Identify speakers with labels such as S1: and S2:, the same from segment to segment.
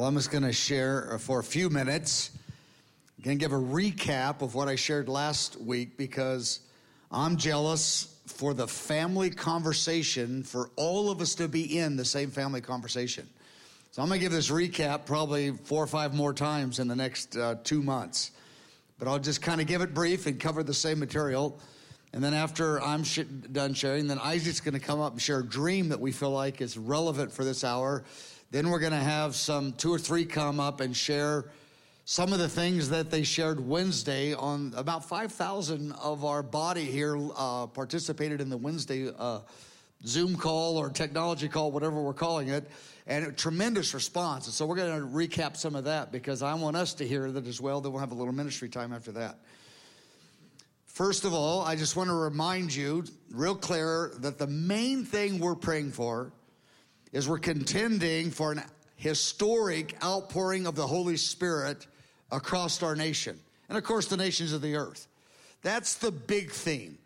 S1: Well, I'm just going to share for a few minutes. I'm going to give a recap of what I shared last week because I'm jealous for the family conversation, for all of us to be in the same family conversation. So I'm going to give this recap probably four or five more times in the next uh, two months. But I'll just kind of give it brief and cover the same material. And then after I'm sh- done sharing, then Isaac's going to come up and share a dream that we feel like is relevant for this hour. Then we're going to have some two or three come up and share some of the things that they shared Wednesday on about 5,000 of our body here uh, participated in the Wednesday uh, Zoom call or technology call, whatever we're calling it, and a tremendous response. And so we're going to recap some of that because I want us to hear that as well. Then we'll have a little ministry time after that. First of all, I just want to remind you real clear that the main thing we're praying for is we're contending for an historic outpouring of the Holy Spirit across our nation. And of course, the nations of the earth. That's the big theme.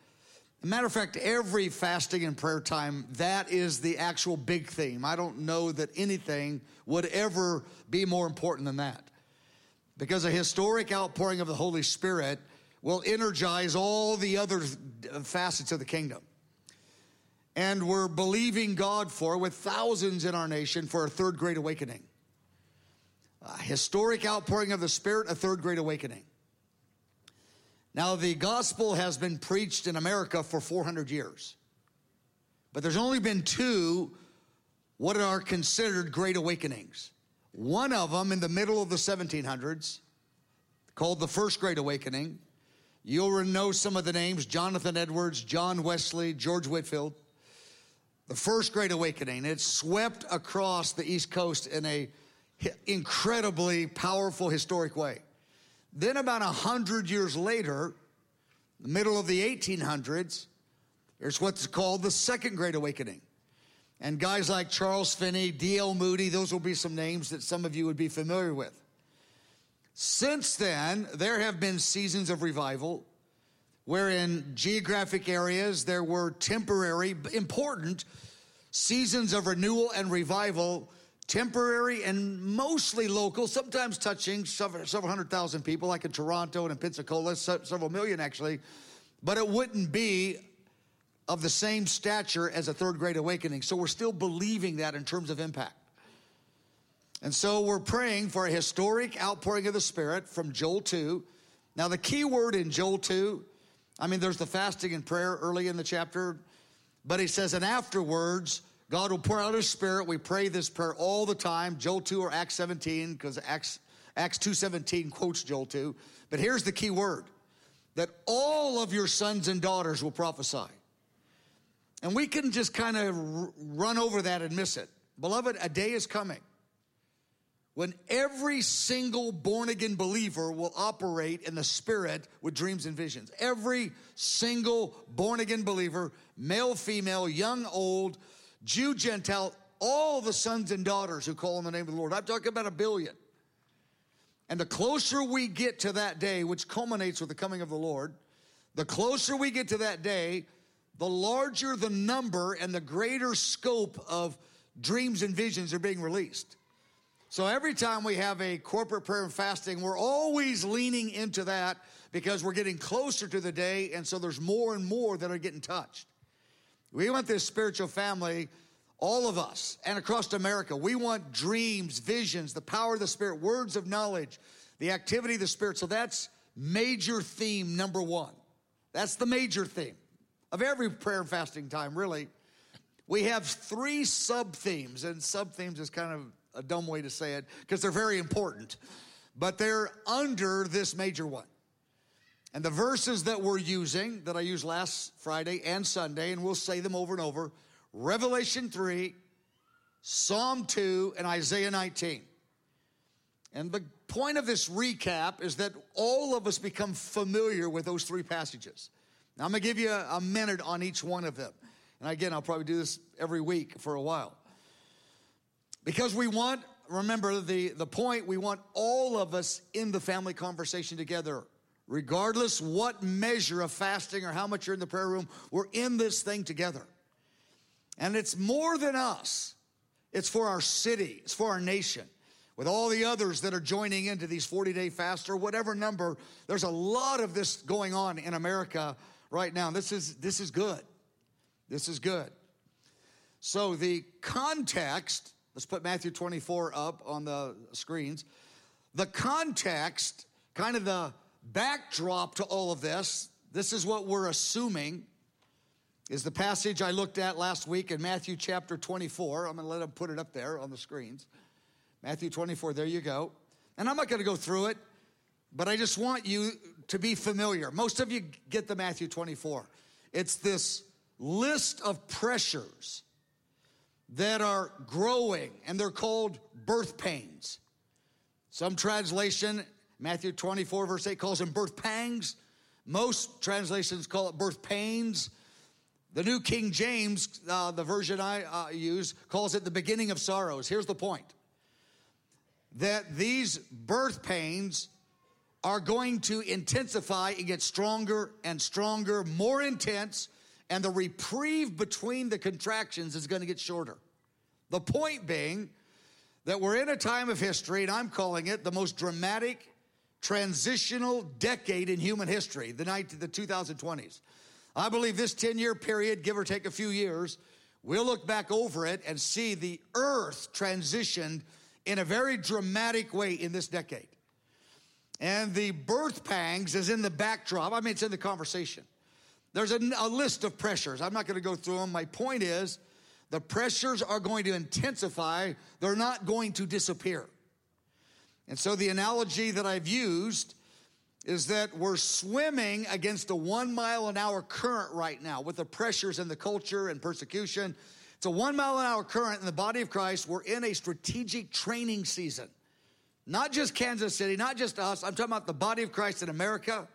S1: matter of fact, every fasting and prayer time, that is the actual big theme. I don't know that anything would ever be more important than that. Because a historic outpouring of the Holy Spirit will energize all the other uh, facets of the kingdom. And we're believing God for, with thousands in our nation, for a third great awakening. A historic outpouring of the Spirit, a third great awakening. Now, the gospel has been preached in America for 400 years, but there's only been two what are considered great awakenings. One of them in the middle of the 1700s, called the First Great Awakening. You'll know some of the names Jonathan Edwards, John Wesley, George Whitefield. The First Great Awakening. It swept across the East Coast in a incredibly powerful historic way. Then, about a hundred years later, the middle of the 1800s, there's what's called the Second Great Awakening. And guys like Charles Finney, D.L. Moody, those will be some names that some of you would be familiar with. Since then, there have been seasons of revival where in geographic areas there were temporary, important seasons of renewal and revival temporary and mostly local, sometimes touching several, several hundred thousand people, like in Toronto and in Pensacola, several million actually, but it wouldn't be of the same stature as a third great awakening. So we're still believing that in terms of impact. And so we're praying for a historic outpouring of the Spirit from Joel 2. Now, the key word in Joel 2, I mean, there's the fasting and prayer early in the chapter, but he says, and afterwards, God will pour out his spirit. We pray this prayer all the time. Joel 2 or Acts 17, because Acts, Acts 2.17 quotes Joel 2. But here's the key word, that all of your sons and daughters will prophesy. And we can just kind of run over that and miss it. Beloved, a day is coming when every single born again believer will operate in the spirit with dreams and visions. Every single born again believer, male, female, young, old, Jew, Gentile, all the sons and daughters who call on the name of the Lord. I'm talking about a billion. And the closer we get to that day, which culminates with the coming of the Lord, the closer we get to that day, the larger the number and the greater scope of dreams and visions are being released. So every time we have a corporate prayer and fasting, we're always leaning into that because we're getting closer to the day, and so there's more and more that are getting touched. We want this spiritual family, all of us, and across America. We want dreams, visions, the power of the Spirit, words of knowledge, the activity of the Spirit. So that's major theme number one. That's the major theme of every prayer and fasting time, really. We have three sub themes, and sub themes is kind of a dumb way to say it because they're very important, but they're under this major one. And the verses that we're using, that I used last Friday and Sunday, and we'll say them over and over Revelation 3, Psalm 2, and Isaiah 19. And the point of this recap is that all of us become familiar with those three passages. Now, I'm gonna give you a, minute on each one of them. And again, I'll probably do this every week for a while. Because we want, remember the, the point, we want all of us in the family conversation together regardless what measure of fasting or how much you're in the prayer room, we're in this thing together. And it's more than us. It's for our city. It's for our nation. with all the others that are joining into these 40 day fasts or whatever number. There's a lot of this going on in America right now. This is, this is good. This is good. So the context, let's put Matthew 24 up on the screens. The context, kind of the backdrop to all of this, this is what we're assuming is the passage I looked at last week in Matthew chapter 24. I'm going to let them put it up there on the screens. Matthew 24, there you go. And I'm not going to go through it, but I just want you to be familiar. Most of you get the Matthew 24. It's this list of pressures that are growing, and they're called birth pains. Some translation, Matthew 24, verse 8, calls them birth pangs. Most translations call it birth pains. The New King James, uh, the version I uh, use, calls it the beginning of sorrows. Here's the point that these birth pains are going to intensify and get stronger and stronger, more intense, and the reprieve between the contractions is going to get shorter. The point being that we're in a time of history, and I'm calling it the most dramatic transitional decade in human history, the, 19, the 2020s. I believe this 10 year period, give or take a few years, we'll look back over it and see the earth transitioned in a very dramatic way in this decade. And the birth pangs is in the backdrop. I mean, it's in the conversation. There's a, a list of pressures. I'm not going to go through them. My point is the pressures are going to intensify, they're not going to disappear. And so the analogy that I've used is that we're swimming against a one mile an hour current right now with the pressures and the culture and persecution. It's a one mile an hour current in the body of Christ. We're in a strategic training season. Not just Kansas City, not just us. I'm talking about the body of Christ in America,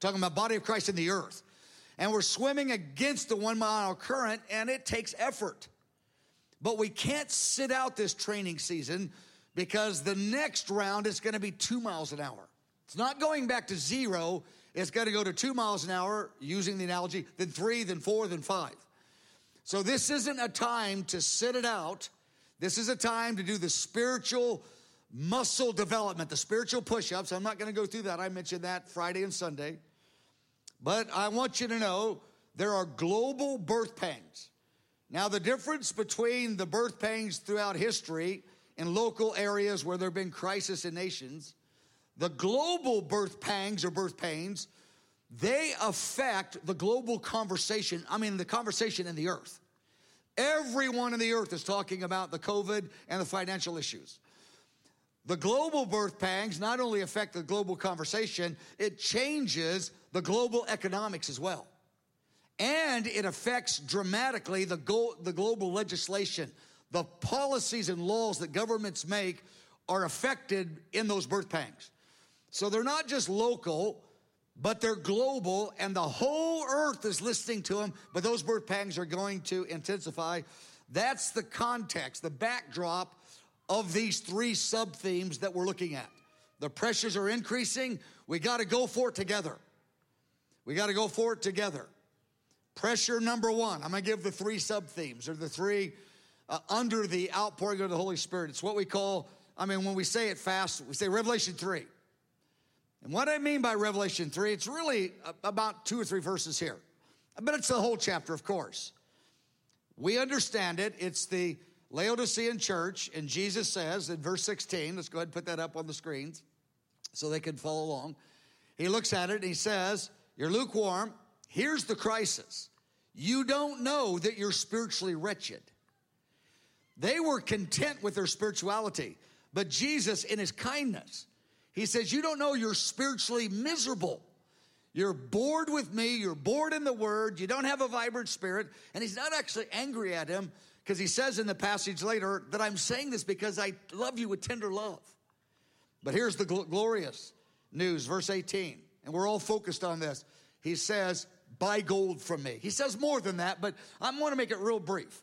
S1: talking about body of Christ in the earth. And we're swimming against the one mile current, and it takes effort. But we can't sit out this training season because the next round is going to be two miles an hour. It's not going back to zero. It's got to go to two miles an hour, using the analogy, then three, then four, then five. So this isn't a time to sit it out. This is a time to do the spiritual muscle development, the spiritual push ups. I'm not going to go through that. I mentioned that Friday and Sunday. But I want you to know there are global birth pangs. Now, the difference between the birth pangs throughout history in local areas where there have been crisis in nations the global birth pangs or birth pains, they affect the global conversation. I mean, the conversation in the earth. Everyone in the earth is talking about the COVID and the financial issues. The global birth pangs not only affect the global conversation, it changes the global economics as well. And it affects dramatically the, go- the global legislation. The policies and laws that governments make are affected in those birth pangs. So they're not just local, but they're global, and the whole earth is listening to them, but those birth pangs are going to intensify. That's the context, the backdrop of these three sub themes that we're looking at. The pressures are increasing. We got to go for it together. We got to go for it together. Pressure number one, I'm going to give the three sub themes or the three uh, under the outpouring of the Holy Spirit. It's what we call, I mean, when we say it fast, we say Revelation 3. And what I mean by Revelation 3, it's really about two or three verses here. But it's the whole chapter, of course. We understand it. It's the Laodicean church, and Jesus says in verse 16, let's go ahead and put that up on the screens so they can follow along. He looks at it and he says, You're lukewarm. Here's the crisis. You don't know that you're spiritually wretched. They were content with their spirituality, but Jesus, in his kindness, he says, You don't know you're spiritually miserable. You're bored with me. You're bored in the word. You don't have a vibrant spirit. And he's not actually angry at him because he says in the passage later that I'm saying this because I love you with tender love. But here's the gl- glorious news, verse 18. And we're all focused on this. He says, Buy gold from me. He says more than that, but I want to make it real brief.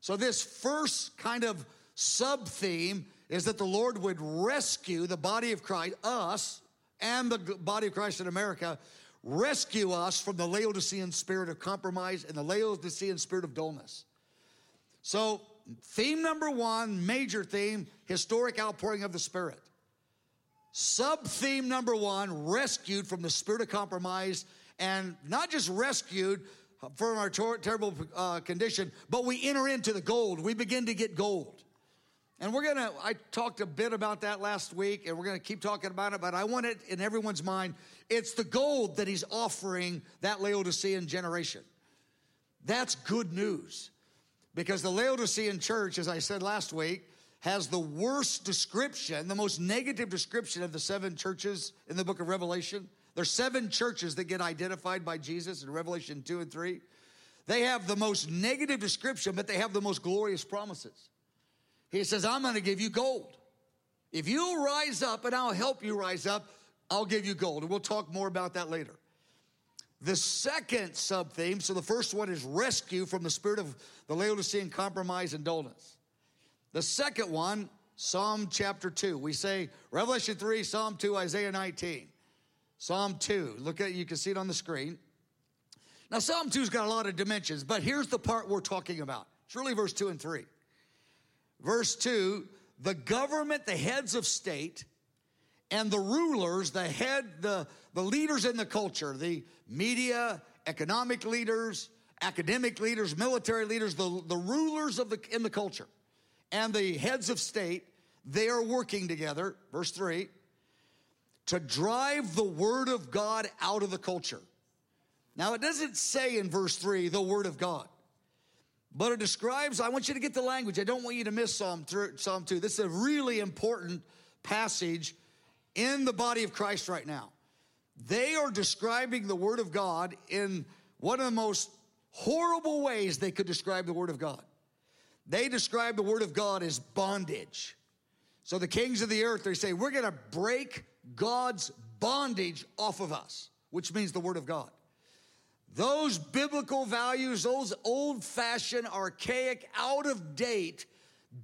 S1: So, this first kind of sub theme is that the Lord would rescue the body of Christ, us, and the body of Christ in America, rescue us from the Laodicean spirit of compromise and the Laodicean spirit of dullness. So theme number one, major theme, historic outpouring of the Spirit. Sub theme number one, rescued from the spirit of compromise, and not just rescued from our ter- terrible uh, condition, but we enter into the gold. We begin to get gold. And we're gonna, I talked a bit about that last week, and we're gonna keep talking about it, but I want it in everyone's mind. It's the gold that he's offering that Laodicean generation. That's good news. Because the Laodicean church, as I said last week, has the worst description, the most negative description of the seven churches in the book of Revelation. There's seven churches that get identified by Jesus in Revelation 2 and 3. They have the most negative description, but they have the most glorious promises. He says, I'm going to give you gold. If you rise up and I'll help you rise up, I'll give you gold. And we'll talk more about that later. The second sub theme, so the first one is rescue from the spirit of the Laodicean compromise and dullness. The second one, Psalm chapter 2. We say Revelation 3, Psalm 2, Isaiah 19. Psalm 2. Look at you can see it on the screen. Now, Psalm 2's got a lot of dimensions, but here's the part we're talking about. It's really verse 2 and 3. Verse 2 the government, the heads of state, and the rulers, the head, the, the leaders in the culture, the media, economic leaders, academic leaders, military leaders, the, the rulers of the, in the culture and the heads of state, they are working together, verse 3, to drive the word of God out of the culture. Now, it doesn't say in verse 3 the word of God, but it describes, I want you to get the language. I don't want you to miss Psalm, Psalm 2. This is a really important passage in the body of Christ right now. They are describing the word of God in one of the most horrible ways they could describe the word of God. They describe the word of God as bondage. So the kings of the earth, they say, we're going to break God's bondage off of us, which means the word of God. Those biblical values, those old fashioned, archaic, out of date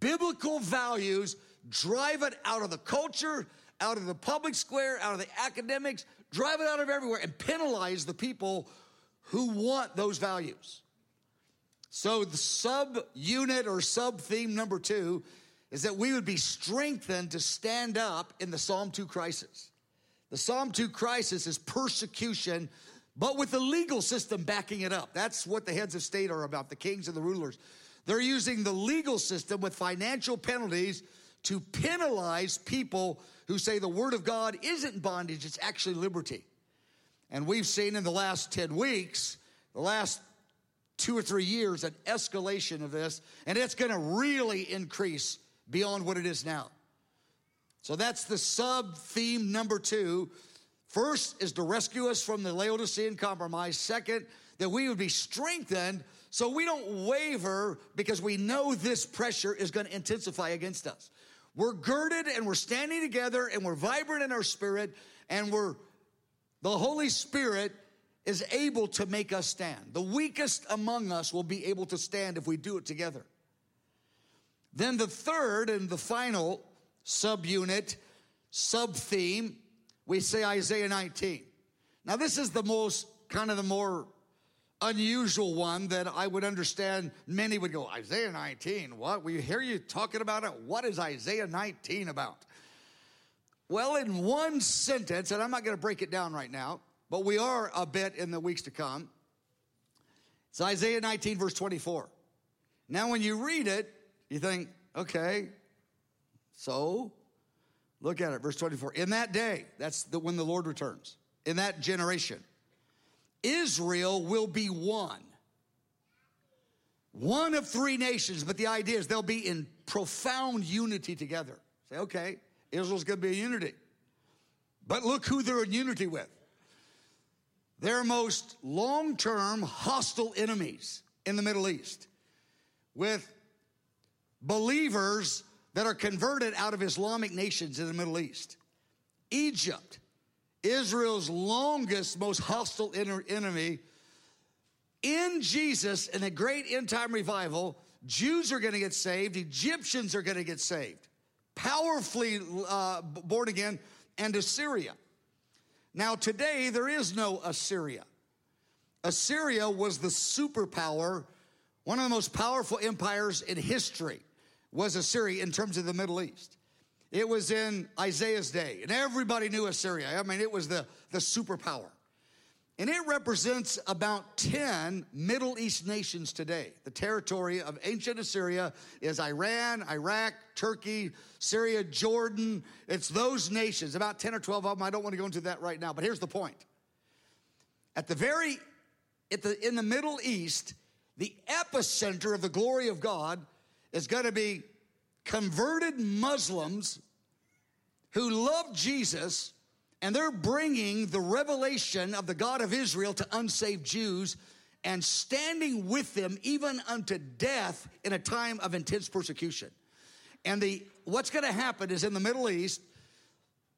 S1: biblical values, drive it out of the culture, out of the public square, out of the academics, drive it out of everywhere and penalize the people who want those values. So, the sub unit or sub theme number two is that we would be strengthened to stand up in the Psalm 2 crisis. The Psalm 2 crisis is persecution, but with the legal system backing it up. That's what the heads of state are about, the kings and the rulers. They're using the legal system with financial penalties to penalize people who say the word of God isn't bondage, it's actually liberty. And we've seen in the last 10 weeks, the last two or three years an escalation of this, and it's going to really increase beyond what it is now. So that's the sub theme number two. First is to rescue us from the Laodicean compromise. Second, that we would be strengthened so we don't waver because we know this pressure is going to intensify against us. We're girded and we're standing together and we're vibrant in our spirit and we're the Holy Spirit is able to make us stand. The weakest among us will be able to stand if we do it together. Then the third and the final subunit, sub theme, we say Isaiah 19. Now, this is the most kind of the more unusual one that I would understand many would go, Isaiah 19, what? We hear you talking about it. What is Isaiah 19 about? Well, in one sentence, and I'm not going to break it down right now, but we are a bit in the weeks to come. It's Isaiah 19, verse 24. Now, when you read it, you think, okay, so look at it, verse 24. In that day, that's the, when the Lord returns, in that generation, Israel will be one. One of three nations, but the idea is they'll be in profound unity together. Say, okay, Israel's gonna be a unity. But look who they're in unity with their most long term hostile enemies in the Middle East with believers that are converted out of Islamic nations in the Middle East. Egypt, Israel's longest, most hostile enemy. In Jesus, in a great end time revival, Jews are going to get saved, Egyptians are going to get saved, powerfully uh, born again, and Assyria. Now, today, there is no Assyria. Assyria was the superpower One of the most powerful empires in history was Assyria in terms of the Middle East. It was in Isaiah's day, and everybody knew Assyria. I mean, it was the, the superpower. And it represents about 10 Middle East nations today. The territory of ancient Assyria is Iran, Iraq, Turkey, Syria, Jordan. It's those nations, about 10 or 12 of them. I don't want to go into that right now, but here's the point. At the very, at the, in the Middle East, the epicenter of the glory of God is going to be converted Muslims who love Jesus and they're bringing the revelation of the God of Israel to unsaved Jews and standing with them even unto death in a time of intense persecution. And the what's going to happen is in the Middle East,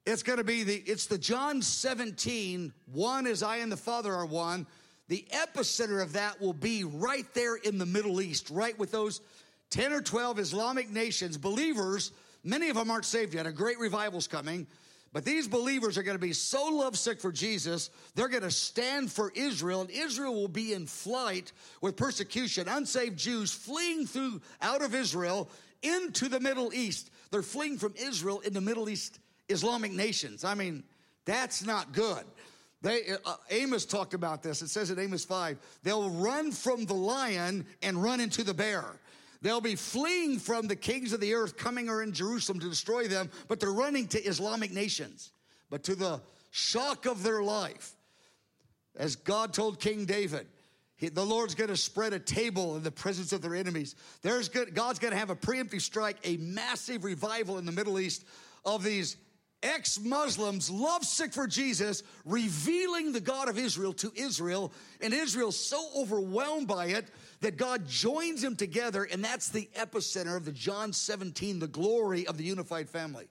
S1: it's going to be the it's the John 17, one as I and the Father are one. The epicenter of that will be right there in the Middle East, right with those 10 or 12 Islamic nations, believers, many of them aren't saved yet. A great revival's coming. But these believers are going to be so lovesick for Jesus, they're going to stand for Israel, and Israel will be in flight with persecution. Unsaved Jews fleeing through out of Israel into the Middle East. They're fleeing from Israel into Middle East Islamic nations. I mean, that's not good. They, uh, Amos talked about this. It says in Amos 5, they'll run from the lion and run into the bear. They'll be fleeing from the kings of the earth coming or in Jerusalem to destroy them, but they're running to Islamic nations. But to the shock of their life, as God told King David, he, the Lord's going to spread a table in the presence of their enemies. There's good, God's going to have a preemptive strike, a massive revival in the Middle East of these ex Muslims lovesick for Jesus, revealing the God of Israel to Israel, and Israel so overwhelmed by it that God joins them together, and that's the epicenter of the John 17, the glory of the unified family.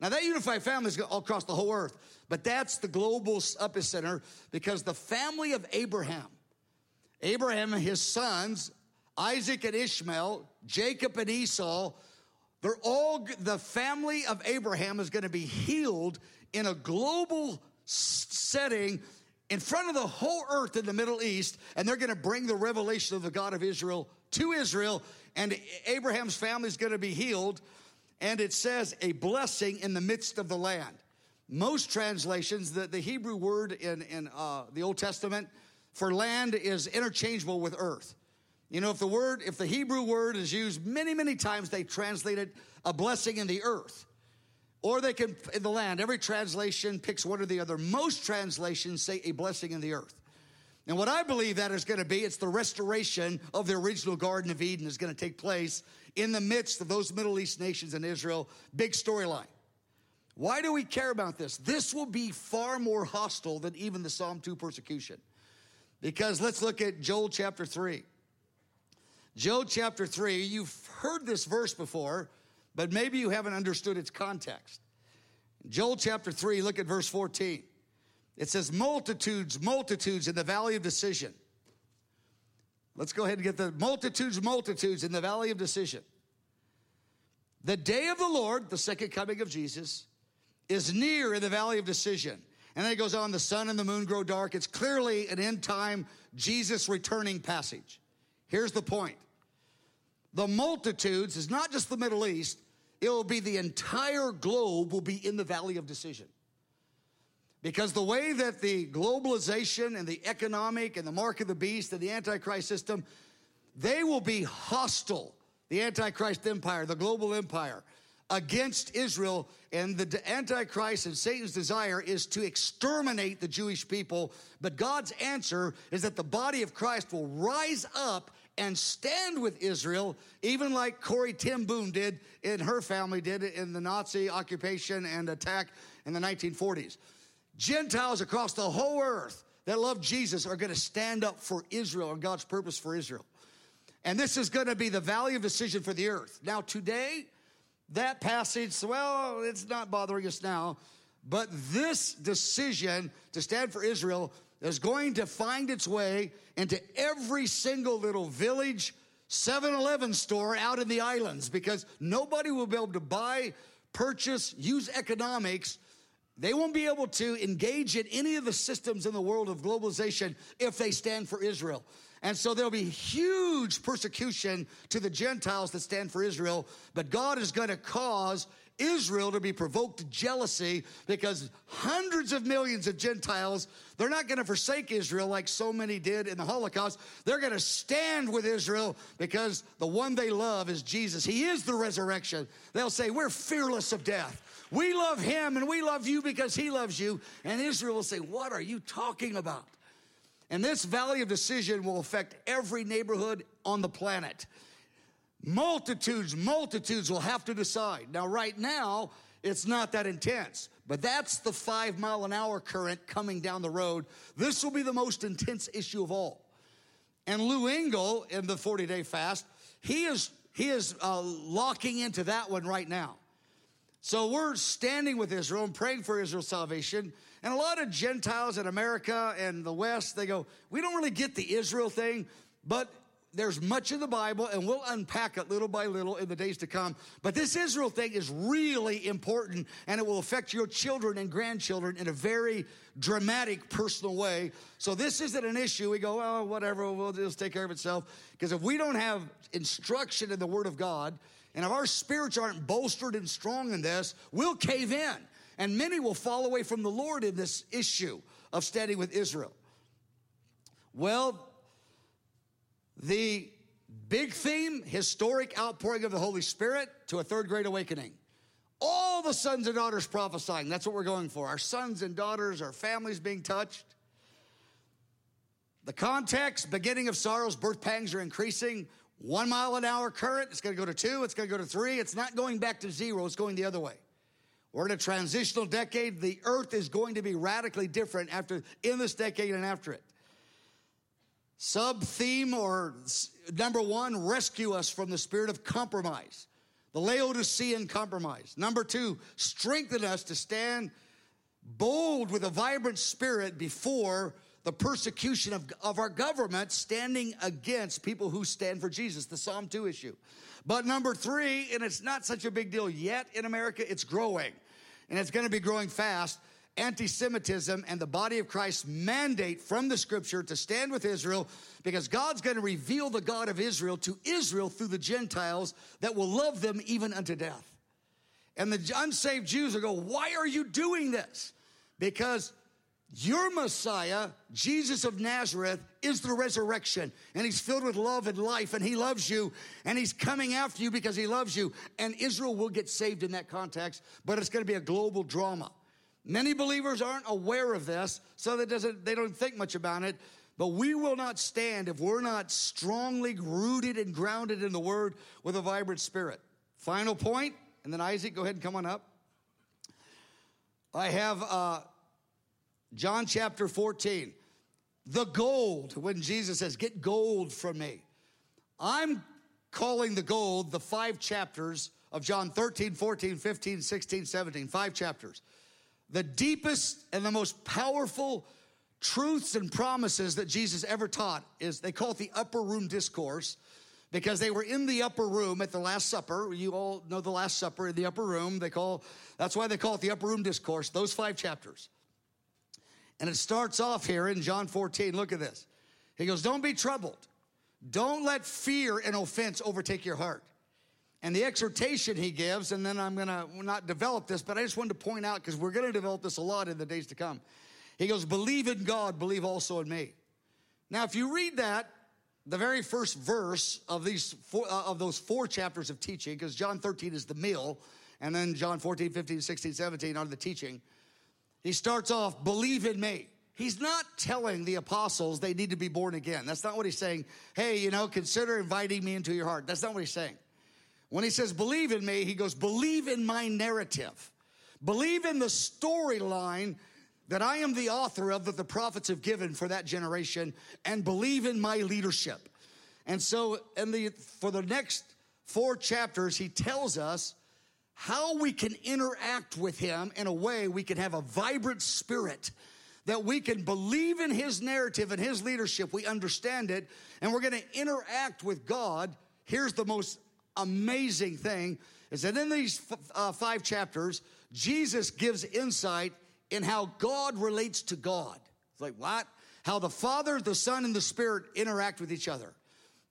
S1: Now, that unified family is all across the whole earth, but that's the global epicenter because the family of Abraham, Abraham and his sons, Isaac and Ishmael, Jacob and Esau, they're all, the family of Abraham is going to be healed in a global setting in front of the whole earth in the Middle East, and they're going to bring the revelation of the God of Israel to Israel, and Abraham's family is going to be healed. And it says a blessing in the midst of the land. Most translations, the, the Hebrew word in, in uh, the Old Testament for land is interchangeable with earth. You know, if the word, if the Hebrew word is used many, many times, they translate it a blessing in the earth. Or they can, in the land, every translation picks one or the other. Most translations say a blessing in the earth. And what I believe that is going to be, it's the restoration of the original Garden of Eden is going to take place in the midst of those Middle East nations and Israel. Big storyline. Why do we care about this? This will be far more hostile than even the Psalm 2 persecution. Because let's look at Joel chapter 3. Joel chapter 3, you've heard this verse before but maybe you haven't understood its context. Joel chapter 3, look at verse 14. It says, Multitudes, multitudes in the valley of decision. Let's go ahead and get the multitudes, multitudes in the valley of decision. The day of the Lord, the second coming of Jesus, is near in the valley of decision. And then it goes on, the sun and the moon grow dark. It's clearly an end time Jesus returning passage. Here's the point the multitudes is not just the Middle East, it will be the entire globe will be in the valley of decision. Because the way that the globalization and the economic and the mark of the beast and the Antichrist system, they will be hostile. The Antichrist empire, the global empire, against Israel. And the Antichrist and Satan's desire is to exterminate the Jewish people. But God's answer is that the body of Christ will rise up and stand with Israel, even like Corrie ten Boom did in her family did in the Nazi occupation and attack in the 1940s. Gentiles across the whole earth that love Jesus are going to stand up for Israel and God's purpose for Israel. And this is going to be the valley of decision for the earth. Now, today, that passage, well, it's not bothering us now, but this decision to stand for Israel is going to find its way into every single little village 7 Eleven store out in the islands because nobody will be able to buy, purchase, use economics. They won't be able to engage in any of the systems in the world of globalization if they stand for Israel. And so there'll be huge persecution to the Gentiles that stand for Israel, but God is going to cause Israel to be provoked to jealousy because hundreds of millions of Gentiles, they're not going to forsake Israel like so many did in the Holocaust. They're going to stand with Israel because the one they love is Jesus. He is the resurrection. They'll say, We're fearless of death. We love him and we love you because he loves you. And Israel will say, What are you talking about? And this valley of decision will affect every neighborhood on the planet. Multitudes, multitudes will have to decide. Now, right now, it's not that intense, but that's the five mile an hour current coming down the road. This will be the most intense issue of all. And Lou Engle in the 40 day fast, he is, he is uh, locking into that one right now. So we're standing with Israel and praying for Israel's salvation. And a lot of Gentiles in America and the West, they go, we don't really get the Israel thing, but there's much in the Bible, and we'll unpack it little by little in the days to come. But this Israel thing is really important, and it will affect your children and grandchildren in a very dramatic, personal way. So this isn't an issue. We go, oh, whatever, we'll just take care of itself. Because if we don't have instruction in the Word of God, and if our spirits aren't bolstered and strong in this, we'll cave in. And many will fall away from the Lord in this issue of standing with Israel. Well, the big theme historic outpouring of the Holy Spirit to a third great awakening. All the sons and daughters prophesying. That's what we're going for. Our sons and daughters, our families being touched. The context beginning of sorrows, birth pangs are increasing. One mile an hour current, it's going to go to two, it's going to go to three. It's not going back to zero, it's going the other way. We're in a transitional decade. The earth is going to be radically different after in this decade and after it. Sub theme or number one, rescue us from the spirit of compromise, the Laodicean compromise. Number two, strengthen us to stand bold with a vibrant spirit before the persecution of, of our government standing against people who stand for Jesus, the Psalm 2 issue. But number three, and it's not such a big deal yet in America, it's growing. And it's going to be growing fast anti Semitism and the body of Christ mandate from the scripture to stand with Israel because God's going to reveal the God of Israel to Israel through the Gentiles that will love them even unto death. And the unsaved Jews will go, Why are you doing this? Because your Messiah, Jesus of Nazareth, is the resurrection, and he's filled with love and life, and he loves you, and he's coming after you because he loves you. And Israel will get saved in that context, but it's going to be a global drama. Many believers aren't aware of this, so that doesn't, they don't think much about it. But we will not stand if we're not strongly rooted and grounded in the Word with a vibrant spirit. Final point, and then Isaac, go ahead and come on up. I have uh, John chapter 14. The gold, when Jesus says, Get gold from me. I'm calling the gold the five chapters of John 13, 14, 15, 16, 17, five chapters the deepest and the most powerful truths and promises that Jesus ever taught is they call it the upper room discourse because they were in the upper room at the last supper. You all know the last supper in the upper room. They call that's why they call it the upper room discourse those five chapters. And it starts off here in John 14 look at this. He goes don't be troubled. Don't let fear and offense overtake your heart and the exhortation he gives, and then I'm going to not develop this, but I just wanted to point out because we're going to develop this a lot in the days to come. He goes, Believe in God, believe also in me. Now, if you read that, the very first verse of these four, uh, of those four chapters of teaching, because John 13 is the meal, and then John 14, 15, 16, 17 are the teaching. He starts off, believe in me. He's not telling the apostles they need to be born again. That's not what he's saying. Hey, you know, consider inviting me into your heart. That's not what he's saying. When he says believe in me, he goes, believe in my narrative. Believe in the storyline that I am the author of that the prophets have given for that generation and believe in my leadership. And so in the for the next four chapters he tells us how we can interact with him in a way we can have a vibrant spirit that we can believe in his narrative and his leadership we understand it and we're going to interact with God here's the most amazing thing is that in these uh, five chapters, Jesus gives insight in how God relates to God. It's like, what? how the Father, the Son, and the Spirit interact with each other.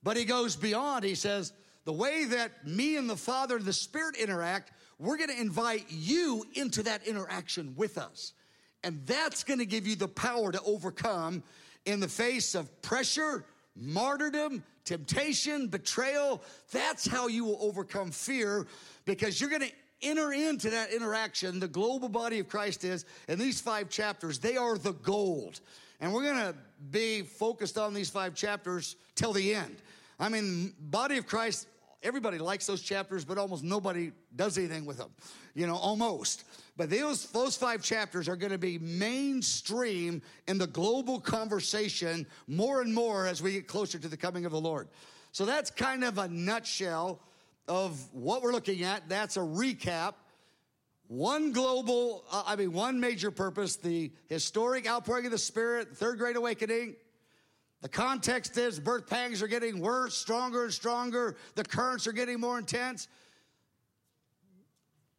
S1: But he goes beyond. He says, the way that me and the Father the Spirit interact, we're going to invite you into that interaction with us. And that's going to give you the power to overcome in the face of pressure, martyrdom, temptation, betrayal. That's how you will overcome fear because you're going to enter into that interaction. The global body of Christ is, in these five chapters, they are the gold. And we're going to be focused on these five chapters till the end. I mean, body of Christ, everybody likes those chapters, but almost nobody does anything with them, you know, almost. But those, those five chapters are going to be mainstream in the global conversation more and more as we get closer to the coming of the Lord. So that's kind of a nutshell of what we're looking at. That's a recap. One global, uh, I mean, one major purpose the historic outpouring of the Spirit, third great awakening. The context is birth pangs are getting worse, stronger and stronger. The currents are getting more intense.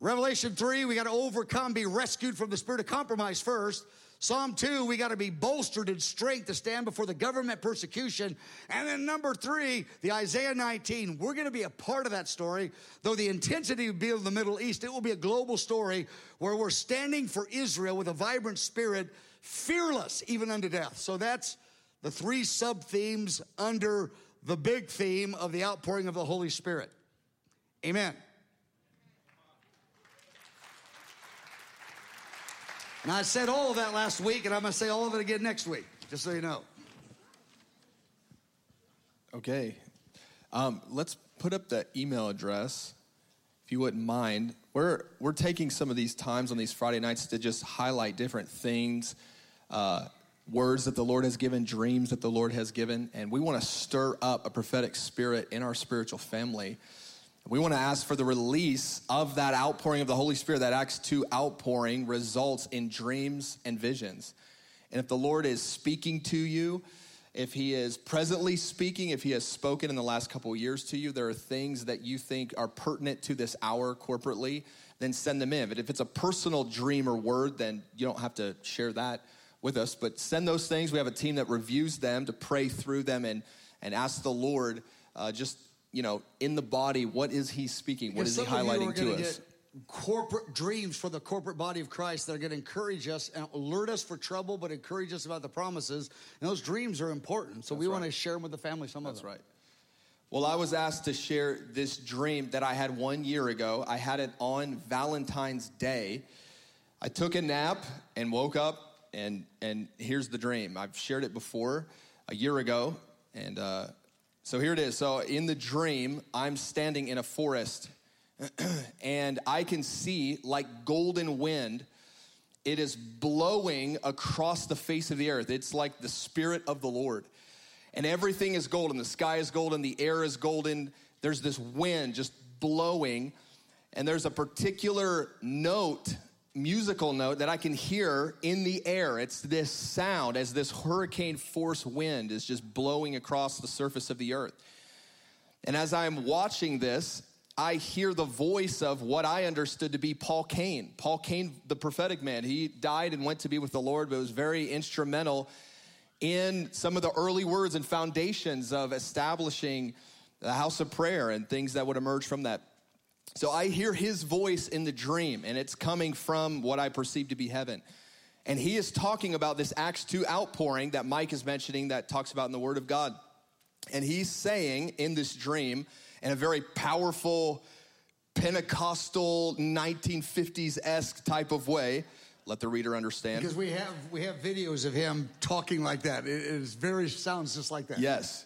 S1: Revelation 3, we got to overcome, be rescued from the spirit of compromise first. Psalm 2, we got to be bolstered in strength to stand before the government persecution. And then number three, the Isaiah 19, we're going to be a part of that story. Though the intensity will be in the Middle East, it will be a global story where we're standing for Israel with a vibrant spirit, fearless even unto death. So that's the three sub themes under the big theme of the outpouring of the Holy Spirit. Amen. And I said all of that last week, and I'm going to say all of it again next week, just so you know.
S2: Okay. Um, let's put up the email address, if you wouldn't mind. We're, we're taking some of these times on these Friday nights to just highlight different things, uh, words that the Lord has given, dreams that the Lord has given, and we want to stir up a prophetic spirit in our spiritual family. We want to ask for the release of that outpouring of the Holy Spirit. That Acts 2 outpouring results in dreams and visions. And if the Lord is speaking to you, if he is presently speaking, if he has spoken in the last couple of years to you, there are things that you think are pertinent to this hour corporately, then send them in. But if it's a personal dream or word, then you don't have to share that with us. But send those things. We have a team that reviews them to pray through them and, and ask the Lord uh, just you know, in the body, what is he speaking? What is he highlighting to us?
S1: corporate dreams for the corporate body of Christ that are going to encourage us and alert us for trouble, but encourage us about the promises. And those dreams are important. So That's we right. want to share them with the family, some
S2: That's
S1: of them.
S2: That's right. Well, I was asked to share this dream that I had one year ago. I had it on Valentine's Day. I took a nap and woke up, and, and here's the dream. I've shared it before a year ago, and uh, so here it is. So in the dream, I'm standing in a forest and I can see like golden wind. It is blowing across the face of the earth. It's like the spirit of the Lord. And everything is golden. The sky is golden, the air is golden. There's this wind just blowing. And there's a particular note musical note that I can hear in the air. It's this sound as this hurricane force wind is just blowing across the surface of the earth. And as I'm watching this, I hear the voice of what I understood to be Paul Cain. Paul Cain, the prophetic man, he died and went to be with the Lord, but was very instrumental in some of the early words and foundations of establishing the house of prayer and things that would emerge from that. So I hear his voice in the dream, and it's coming from what I perceive to be heaven. And he is talking about this Acts 2 outpouring that Mike is mentioning that talks about in the Word of God. And he's saying in this dream, in a very powerful, Pentecostal, 1950s esque type of way, let the reader understand.
S1: Because we have we have videos of him talking like that. It is very sounds just like that.
S2: Yes.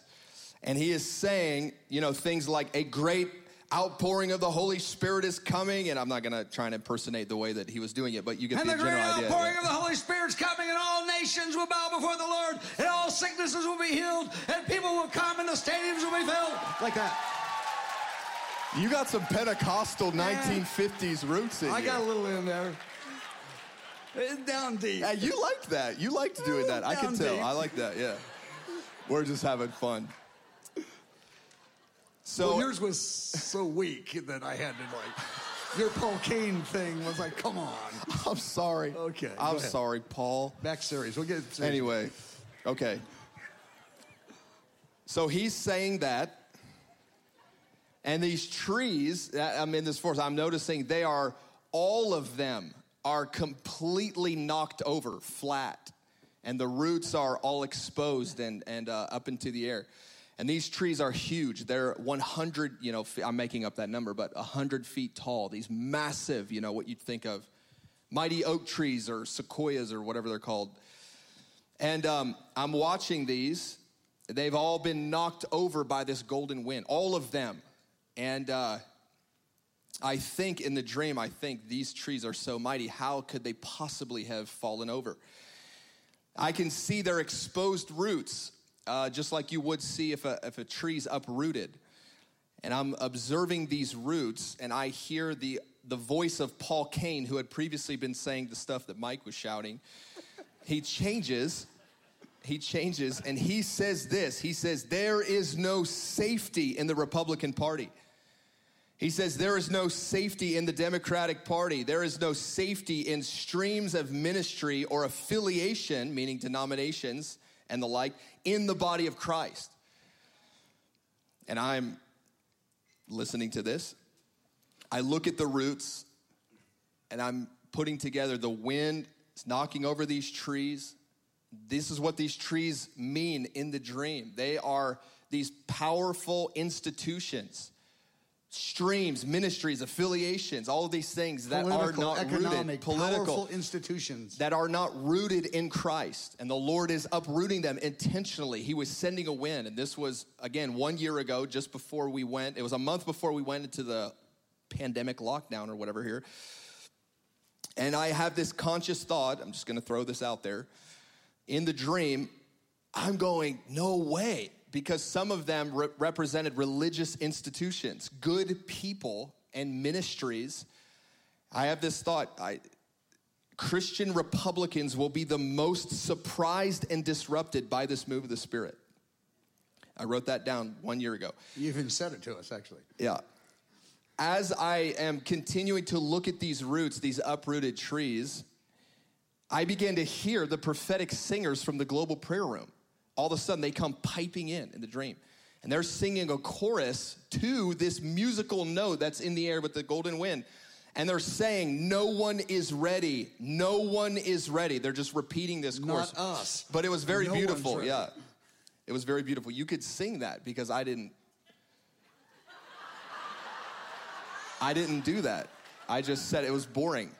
S2: And he is saying, you know, things like a great outpouring of the Holy Spirit is coming. And I'm not going to try and impersonate the way that he was doing it, but you get
S1: and
S2: the,
S1: the
S2: general
S1: idea. And the great outpouring of the Holy Spirit's coming, and all nations will bow before the Lord, and all sicknesses will be healed, and people will come, and the stadiums will be filled. Like that.
S2: You got some Pentecostal Man, 1950s roots in
S1: I
S2: you.
S1: got a little in there. It's down deep.
S2: Yeah, you liked that. You liked doing that. I can tell. Deep. I like that, yeah. We're just having fun.
S1: So well, yours was so weak that I had to like. Your Paul Cain thing was like, come on.
S2: I'm sorry.
S1: Okay.
S2: I'm sorry, Paul.
S1: Back series. We'll get
S2: Anyway, Okay. So he's saying that. And these trees, I'm in this forest, I'm noticing they are, all of them are completely knocked over, flat. And the roots are all exposed and, and uh, up into the air. And these trees are huge. They're 100, you know, I'm making up that number, but 100 feet tall. These massive, you know, what you'd think of mighty oak trees or sequoias or whatever they're called. And um, I'm watching these. They've all been knocked over by this golden wind, all of them. And uh, I think in the dream, I think these trees are so mighty. How could they possibly have fallen over? I can see their exposed roots, uh, just like you would see if a, if a tree's uprooted. And I'm observing these roots, and I hear the, the voice of Paul Cain, who had previously been saying the stuff that Mike was shouting. He changes, he changes, and he says this He says, There is no safety in the Republican Party. He says, There is no safety in the Democratic Party. There is no safety in streams of ministry or affiliation, meaning denominations and the like, in the body of Christ. And I'm listening to this. I look at the roots and I'm putting together the wind is knocking over these trees. This is what these trees mean in the dream. They are these powerful institutions streams, ministries, affiliations, all of these things that
S1: political,
S2: are not
S1: economic,
S2: rooted, political
S1: institutions
S2: that are not rooted in Christ. And the Lord is uprooting them intentionally. He was sending a wind. And this was, again, one year ago, just before we went. It was a month before we went into the pandemic lockdown or whatever here. And I have this conscious thought, I'm just gonna throw this out there. In the dream, I'm going, no way because some of them re- represented religious institutions, good people and ministries. I have this thought I, Christian Republicans will be the most surprised and disrupted by this move of the Spirit. I wrote that down one year ago.
S1: You even said it to us, actually.
S2: Yeah. As I am continuing to look at these roots, these uprooted trees, I began to hear the prophetic singers from the global prayer room all of a sudden they come piping in in the dream. And they're singing a chorus to this musical note that's in the air with the golden wind. And they're saying, No one is ready. No one is ready. They're just repeating this chorus.
S1: Not us.
S2: But it was very
S1: No
S2: beautiful. Yeah. It was very beautiful. You could sing that because I didn't. I didn't do that. I just said it was boring.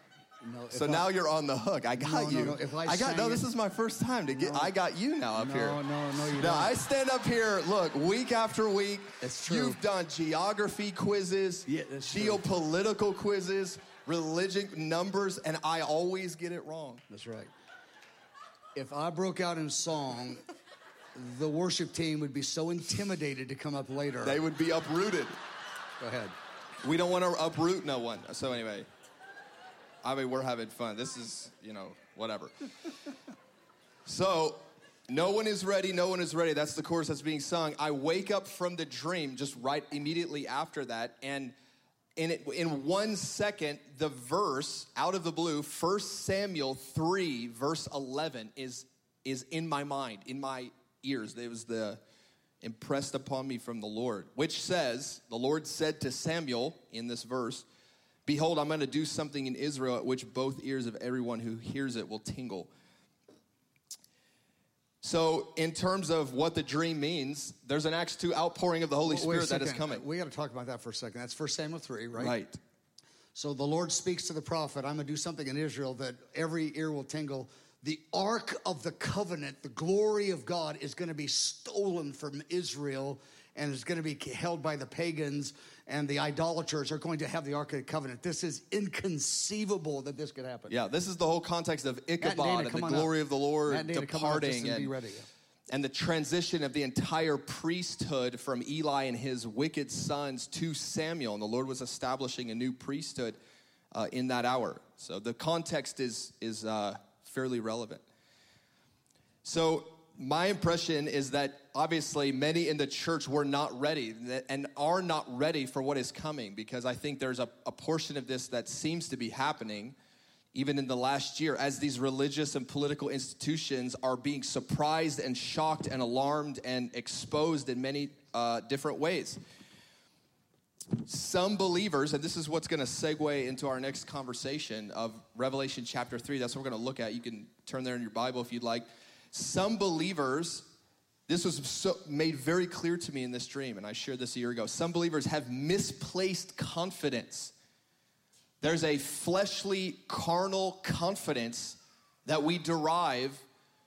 S1: No,
S2: So
S1: I-
S2: now you're on the hook. I got
S1: No, no,
S2: you.
S1: no, if I
S2: got
S1: sang
S2: no. This
S1: it-
S2: is my first time to get.
S1: No.
S2: I got you now up
S1: No,
S2: here.
S1: no, no, no. you
S2: No,
S1: don't.
S2: I stand up here. Look, week after week.
S1: It's true.
S2: You've done geography quizzes,
S1: Yeah, that's true.
S2: geopolitical quizzes, religion numbers, and I always get it wrong.
S1: That's right. If I broke out in song, the worship team would be so intimidated to come up later.
S2: They would be uprooted.
S1: Go ahead.
S2: We don't want to uproot no one. So anyway, I mean, we're having fun. This is, you know, whatever. so, no one is ready. No one is ready. That's the chorus that's being sung. I wake up from the dream just right immediately after that, and in it, in one second, the verse out of the blue, 1 Samuel three, verse eleven, is is in my mind, in my ears. It was the impressed upon me from the Lord, which says, The Lord said to Samuel in this verse, Behold, I'm going to do something in Israel at which both ears of everyone who hears it will tingle. So, in terms of what the dream means, there's an Acts 2 outpouring of the Holy
S1: a
S2: Spirit that is coming.
S1: We got to talk about that for a second. That's 1 Samuel 3, right?
S2: Right.
S1: So the Lord speaks to the prophet, I'm going to do something in Israel that every ear will tingle. The Ark of the Covenant, the glory of God, is going to be stolen from Israel and is going to be held by the pagans, and the idolaters are going to have the Ark of the Covenant. This is inconceivable that this could happen.
S2: Yeah, this is the whole context of Ichabod
S1: Dana,
S2: and the glory
S1: up.
S2: of the Lord
S1: Matt and Dana, come on up just
S2: departing
S1: and be
S2: and,
S1: ready.
S2: and the transition of the entire priesthood from Eli and his wicked sons to Samuel. And the Lord was establishing a new priesthood uh, in that hour. So the context is, is uh, fairly relevant. So my impression is that obviously many in the church were not ready and are not ready for what is coming because I think there's a, a portion of this that seems to be happening even in the last year, as these religious and political institutions are being surprised and shocked and alarmed and exposed in many uh, different ways. Some believers, and this is what's going to segue into our next conversation of Revelation chapter 3. That's what we're going to look at. You can turn there in your Bible if you'd like. Some believers, this was so, made very clear to me in this dream, and I shared this a year ago. Some believers have misplaced confidence there's a fleshly, carnal confidence that we derive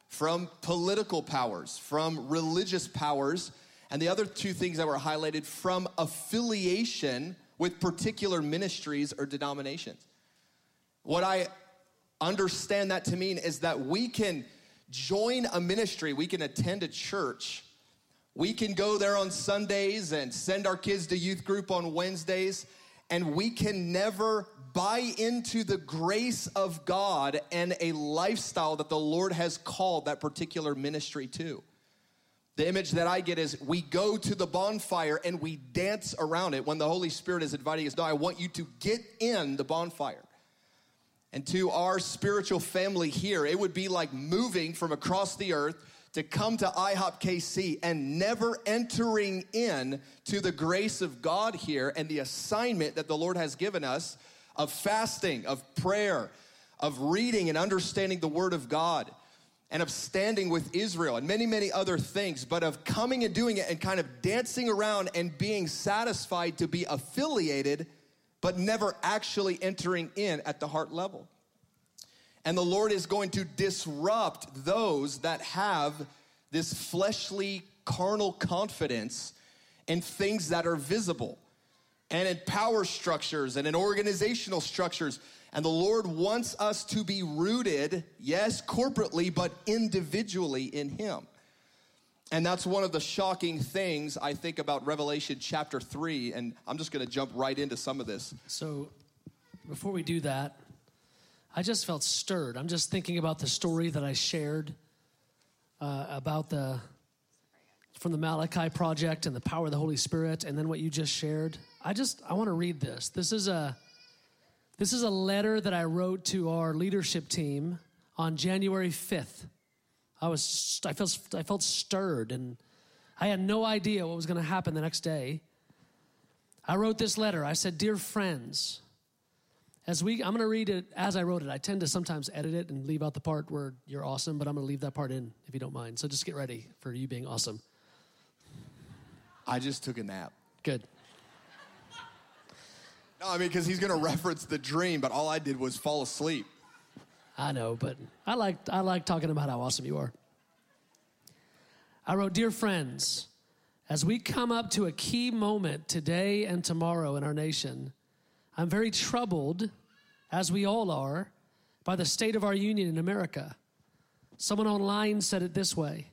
S2: from political powers, from religious powers, and the other two things that were highlighted from affiliation with particular ministries or denominations. What I understand that to mean is that we can join a ministry, we can attend a church, we can go there on Sundays and send our kids to youth group on Wednesdays, and we can never buy into the grace of God and a lifestyle that the Lord has called that particular ministry to. The image that I get is we go to the bonfire and we dance around it when the Holy Spirit is inviting us. No, I want you to get in the bonfire. And to our spiritual family here, it would be like moving from across the earth to come to IHOP KC and never entering in to the grace of God here and the assignment that the Lord has given us of fasting, of prayer, of reading and understanding the Word of God, and of standing with Israel, and many, many other things, but of coming and doing it and kind of dancing around and being satisfied to be affiliated, but never actually entering in at the heart level. And the Lord is going to disrupt those that have this fleshly, carnal confidence in things that are visible and in power structures and in organizational structures. And the Lord wants us to be rooted, yes, corporately, but individually in Him. And that's one of the shocking things I think about Revelation chapter 3. And I'm just going to jump right into some of this.
S3: So, before we do that, I just felt stirred. I'm just thinking about the story that I shared uh, about the from the Malachi project and the power of the Holy Spirit, and then what you just shared. I just I want to read this. This is a this is a letter that I wrote to our leadership team on January 5th. I was I felt I felt stirred and I had no idea what was going to happen the next day. I wrote this letter. I said, "Dear friends, as we I'm going to read it as I wrote it. I tend to sometimes edit it and leave out the part where you're awesome, but I'm going to leave that part in if you don't mind. So just get ready for you being awesome."
S2: I just took a nap.
S3: Good.
S2: No, I mean, because he's going to reference the dream, but all I did was fall asleep.
S3: I know, but I like, I like talking about how awesome you are. I wrote, Dear friends, as we come up to a key moment today and tomorrow in our nation, I'm very troubled, as we all are, by the state of our union in America. Someone online said it this way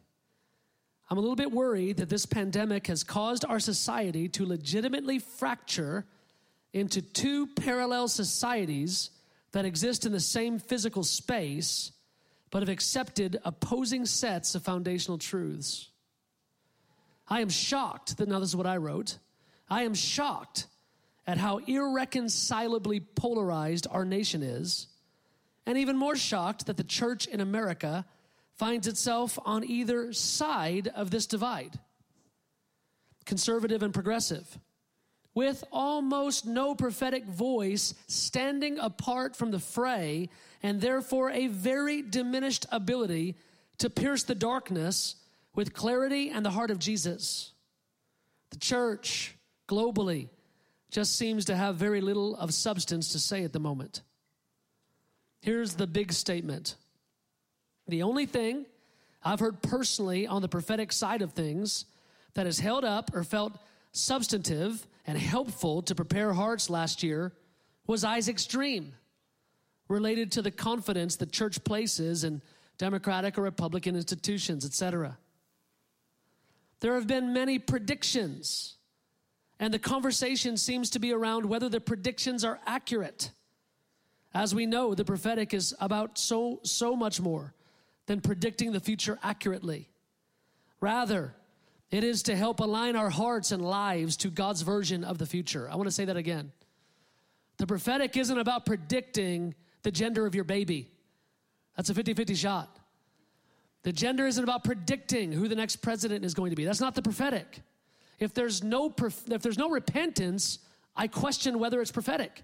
S3: I'm a little bit worried that this pandemic has caused our society to legitimately fracture into two parallel societies that exist in the same physical space, but have accepted opposing sets of foundational truths. I am shocked that now this is what I wrote. I am shocked at how irreconcilably polarized our nation is, and even more shocked that the church in America finds itself on either side of this divide conservative and progressive with almost no prophetic voice standing apart from the fray and therefore a very diminished ability to pierce the darkness with clarity and the heart of Jesus. The church globally just seems to have very little of substance to say at the moment. Here's the big statement the only thing I've heard personally on the prophetic side of things that has held up or felt substantive and helpful to prepare hearts last year was Isaac's dream related to the confidence the church places in democratic or republican institutions etc there have been many predictions and the conversation seems to be around whether the predictions are accurate. As we know the prophetic is about so so much more than predicting the future accurately. Rather it is to help align our hearts and lives to God's version of the future. I want to say that again. The prophetic isn't about predicting the gender of your baby. That's a 50 50 shot. The gender isn't about predicting who the next president is going to be. That's not the prophetic. If there's no, if there's no repentance, I question whether it's prophetic.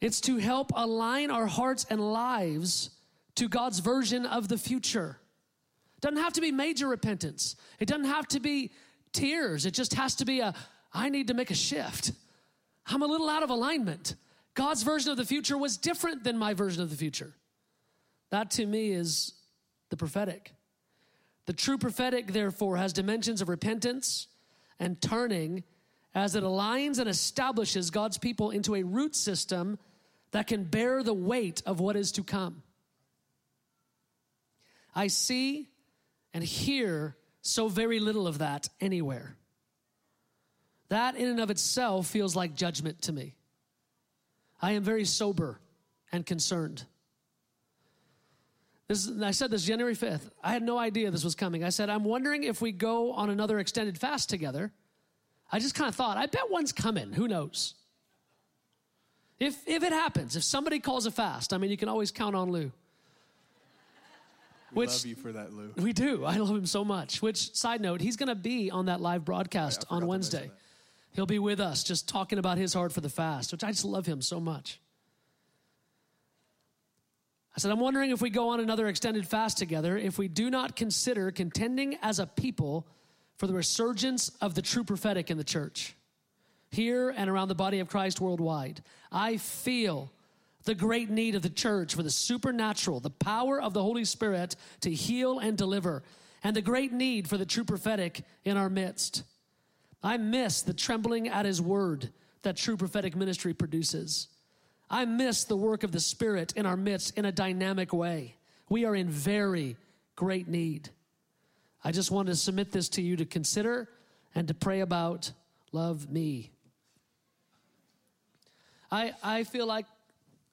S3: It's to help align our hearts and lives to God's version of the future. Doesn't have to be major repentance. It doesn't have to be tears. It just has to be a, I need to make a shift. I'm a little out of alignment. God's version of the future was different than my version of the future. That to me is the prophetic. The true prophetic, therefore, has dimensions of repentance and turning as it aligns and establishes God's people into a root system that can bear the weight of what is to come. I see and hear so very little of that anywhere. That, in and of itself, feels like judgment to me. I am very sober and concerned. This, I said this January 5th. I had no idea this was coming. I said, I'm wondering if we go on another extended fast together. I just kind of thought, I bet one's coming. Who knows? If, if it happens, if somebody calls a fast, I mean, you can always count on Lou.
S4: We Which, love you for that, Lou.
S3: We do. I love him so much. Which, side note, he's going to be on that live broadcast on Wednesday. He'll be with us just talking about his heart for the fast, which I just love him so much. I said, I'm wondering if we go on another extended fast together, if we do not consider contending as a people for the resurgence of the true prophetic in the church, here and around the body of Christ worldwide. I feel the great need of the church for the supernatural, the power of the Holy Spirit to heal and deliver, and the great need for the true prophetic in our midst. I miss the trembling at His word that true prophetic ministry produces. I miss the work of the Spirit in our midst in a dynamic way. We are in very great need. I just want to submit this to you to consider and to pray about. Love me. I, I feel like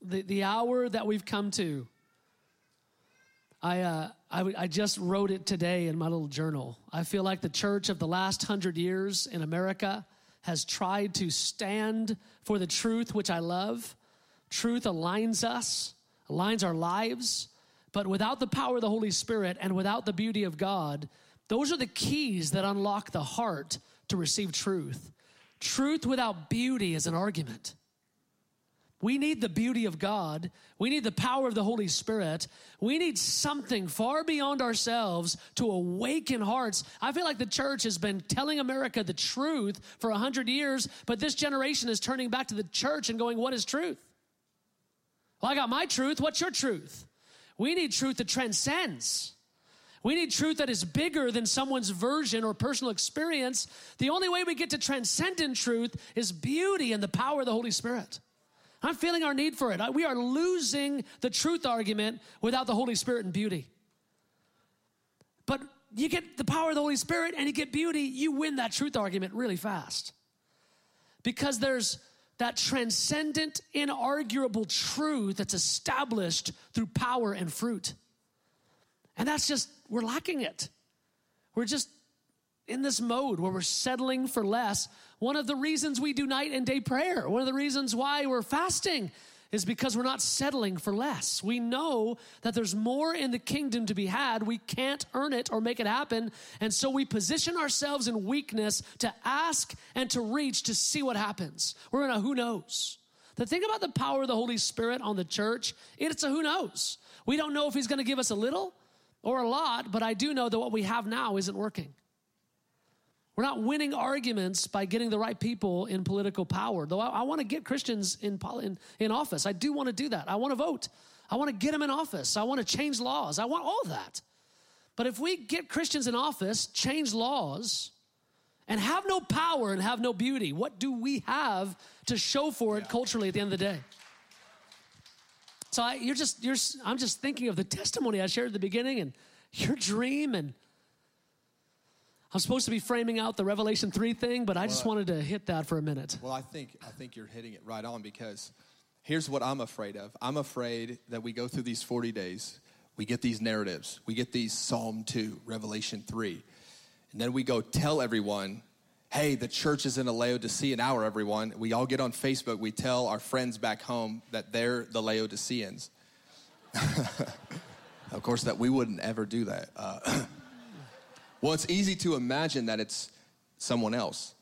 S3: the, the hour that we've come to, I, uh, I, I just wrote it today in my little journal. I feel like the church of the last hundred years in America has tried to stand for the truth, which I love. Truth aligns us, aligns our lives, but without the power of the Holy Spirit and without the beauty of God, those are the keys that unlock the heart to receive truth. Truth without beauty is an argument. We need the beauty of God. We need the power of the Holy Spirit. We need something far beyond ourselves to awaken hearts. I feel like the church has been telling America the truth for a hundred years, but this generation is turning back to the church and going, What is truth? Well, I got my truth. What's your truth? We need truth that transcends. We need truth that is bigger than someone's version or personal experience. The only way we get to transcendent truth is beauty and the power of the Holy Spirit. I'm feeling our need for it. We are losing the truth argument without the Holy Spirit and beauty. But you get the power of the Holy Spirit and you get beauty, you win that truth argument really fast. Because there's that transcendent, inarguable truth that's established through power and fruit. And that's just, we're lacking it. We're just in this mode where we're settling for less. One of the reasons we do night and day prayer, one of the reasons why we're fasting is because we're not settling for less. We know that there's more in the kingdom to be had. We can't earn it or make it happen. And so we position ourselves in weakness to ask and to reach to see what happens. We're in a who knows. The thing about the power of the Holy Spirit on the church, it's a who knows. We don't know if He's going to give us a little or a lot, but I do know that what we have now isn't working. We're not winning arguments by getting the right people in political power. Though I, I want to get Christians in, in, in office. I do want to do that. I want to vote. I want to get them in office. I want to change laws. I want all that. But if we get Christians in office, change laws, and have no power and have no beauty, what do we have to show for it culturally at the end of the day? So I, you're just, you're, I'm just thinking of the testimony I shared at the beginning and your dream and I'm supposed to be framing out the Revelation 3 thing, but I well, just wanted to hit that for a minute.
S2: Well, I think I think you're hitting it right on because here's what I'm afraid of. I'm afraid that we go through these 40 days, we get these narratives, we get these Psalm 2, Revelation 3, and then we go tell everyone hey, the church is in a Laodicean hour, everyone. We all get on Facebook, we tell our friends back home that they're the Laodiceans. of course, that we wouldn't ever do that. Uh, well, it's easy to imagine that it's someone else.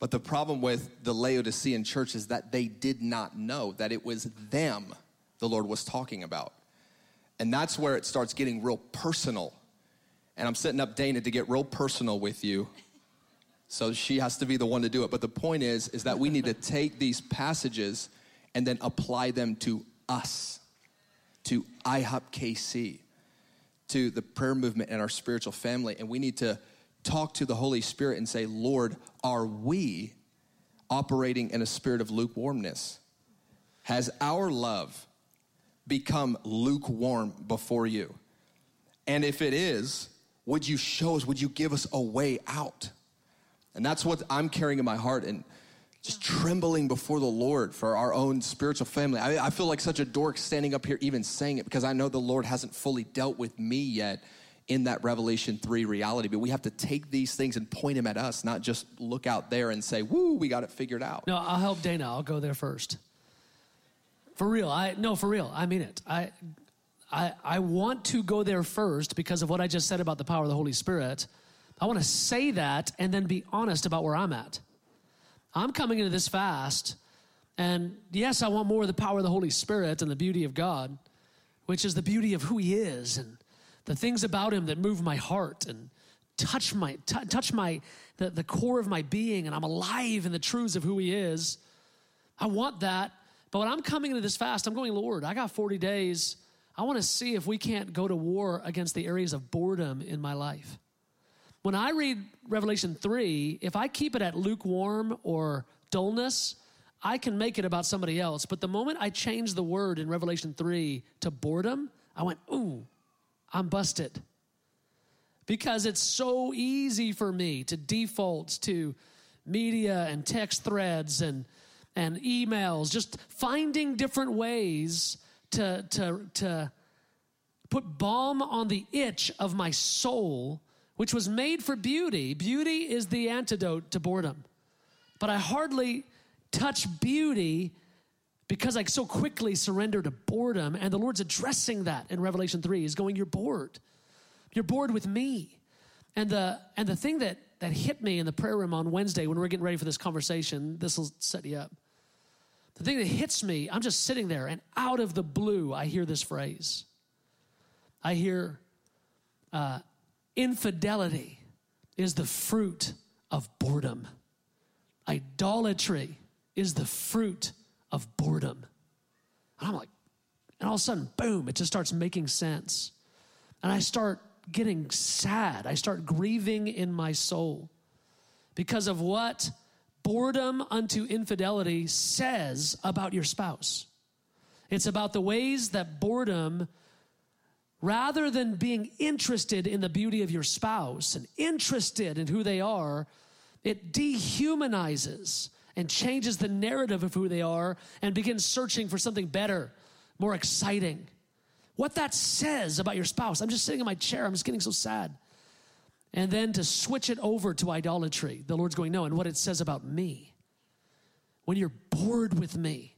S2: But the problem with the Laodicean church is that they did not know that it was them the Lord was talking about. And that's where it starts getting real personal. And I'm setting up Dana to get real personal with you. So she has to be the one to do it. But the point is, is that we need to take these passages and then apply them to us, to IHOP KC, to the prayer movement and our spiritual family. And we need to talk to the Holy Spirit and say, Lord, are we operating in a spirit of lukewarmness? Has our love become lukewarm before you? And if it is, would you show us, would you give us a way out? And that's what I'm carrying in my heart and just trembling before the Lord for our own spiritual family. I, I, feel like such a dork standing up here even saying it because I know the Lord hasn't fully dealt with me yet in that Revelation 3 reality. But we have to take these things and point them at us, not just look out there and say, woo, we got it figured out.
S3: No, I'll help Dana. I'll go there first. For real. I no, for real. I mean it. I I I want to go there first because of what I just said about the power of the Holy Spirit. I want to say that and then be honest about where I'm at. I'm coming into this fast, and yes, I want more of the power of the Holy Spirit and the beauty of God, which is the beauty of who He is and the things about Him that move my heart and touch my t- touch my the, the core of my being, and I'm alive in the truths of who He is. I want that, but when I'm coming into this fast, I'm going, Lord, I got 40 days. I want to see if we can't go to war against the areas of boredom in my life. When I read Revelation 3, if I keep it at lukewarm or dullness, I can make it about somebody else. But the moment I change the word in Revelation 3 to boredom, I went, ooh, I'm busted. Because it's so easy for me to default to media and text threads and, and emails, just finding different ways to, to, to put balm on the itch of my soul which was made for beauty. Beauty is the antidote to boredom. But I hardly touch beauty because I so quickly surrender to boredom. And the Lord's addressing that in Revelation 3. He's going, You're bored. You're bored with me. And the, and the thing that, that hit me in the prayer room on Wednesday when we are getting ready for this conversation, this will set you up. The thing that hits me, I'm just sitting there, and out of the blue, I hear this phrase. I hear, uh, Infidelity is the fruit of boredom. Idolatry is the fruit of boredom. And I'm like, and all of a sudden, boom, it just starts making sense. And I start getting sad. I start grieving in my soul because of what boredom unto infidelity says about your spouse. It's about the ways that boredom rather than being interested in the beauty of your spouse and interested in who they are, it dehumanizes and changes the narrative of who they are and begins searching for something better, more exciting. What that says about your spouse, I'm just sitting in my chair, I'm just getting so sad. And then to switch it over to idolatry, the Lord's going, no, and what it says about me. When you're bored with me,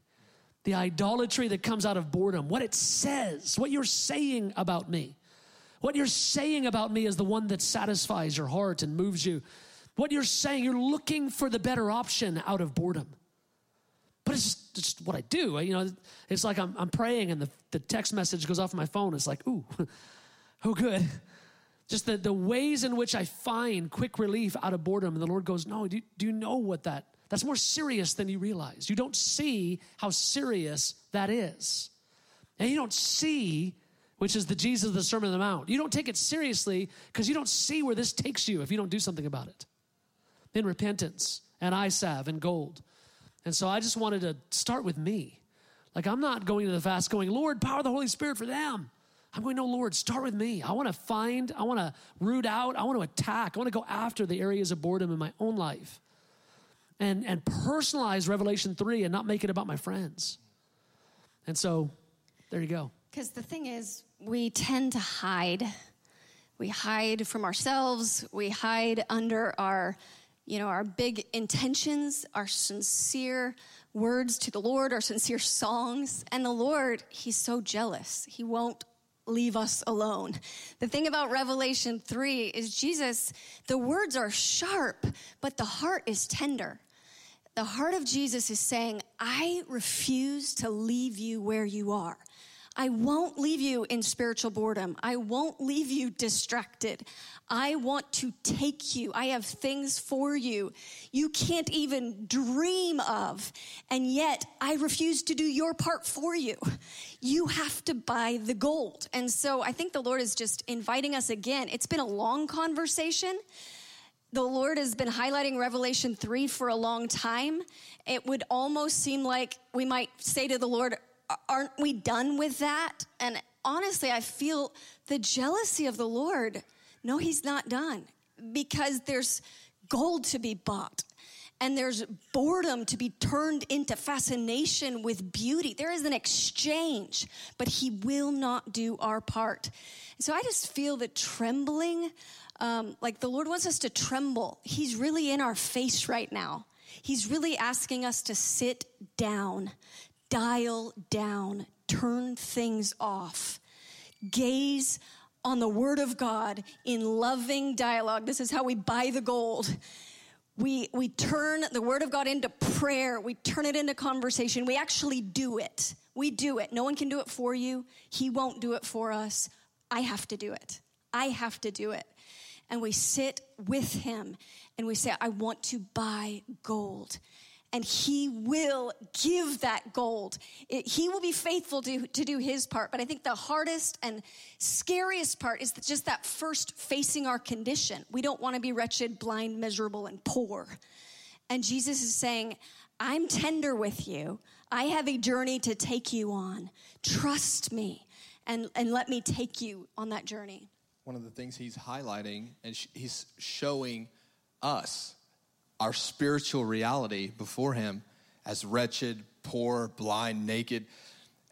S3: the idolatry that comes out of boredom, what it says, what you're saying about me. What you're saying about me is the one that satisfies your heart and moves you. What you're saying, you're looking for the better option out of boredom. But it's just, it's just what I do. You know, it's like I'm, I'm praying and the, the text message goes off my phone. It's like, ooh, oh, good. Just the, the ways in which I find quick relief out of boredom. And the Lord goes, no, do, do you know what that that's more serious than you realize. You don't see how serious that is. And you don't see, which is the Jesus of the Sermon on the Mount. You don't take it seriously because you don't see where this takes you if you don't do something about it. In repentance and salve and gold. And so I just wanted to start with me. Like I'm not going to the fast going, Lord, power the Holy Spirit for them. I'm going, no, Lord, start with me. I want to find, I want to root out, I want to attack, I want to go after the areas of boredom in my own life and, and personalize Revelation 3 and not make it about my friends. And so there you go.
S4: Because the thing is, we tend to hide. We hide from ourselves, we hide under our you know, our big intentions, our sincere words to the Lord, our sincere songs. And the Lord, He's so jealous. He won't leave us alone. The thing about Revelation 3 is Jesus, the words are sharp, but the heart is tender. The heart of Jesus is saying, I refuse to leave you where you are. I won't leave you in spiritual boredom. I won't leave you distracted. I want to take you. I have things for you you can't even dream of. And yet I refuse to do your part for you. You have to buy the gold. And so I think the Lord is just inviting us again. It's been a long conversation the Lord has been highlighting Revelation 3 for a long time. It would almost seem like we might say to the Lord, aren't we done with that? And honestly, I feel the jealousy of the Lord. No, he's not done because there's gold to be bought and there's boredom to be turned into fascination with beauty. There is an exchange, but he will not do our part. So I just feel the trembling, um, like the Lord wants us to tremble. He's really in our face right now. He's really asking us to sit down, dial down, turn things off, gaze on the Word of God in loving dialogue. This is how we buy the gold. We, we turn the Word of God into prayer, we turn it into conversation. We actually do it. We do it. No one can do it for you, He won't do it for us. I have to do it. I have to do it. And we sit with Him and we say, I want to buy gold and he will give that gold. It, he will be faithful to, to do his part. But I think the hardest and scariest part is just that first facing our condition. We don't want to be wretched, blind, miserable, and poor. And Jesus is saying, I'm tender with you. I have a journey to take you on. Trust me and, and let me take you on that journey.
S2: One of the things he's highlighting and sh- he's showing us our spiritual reality before Him as wretched, poor, blind, naked,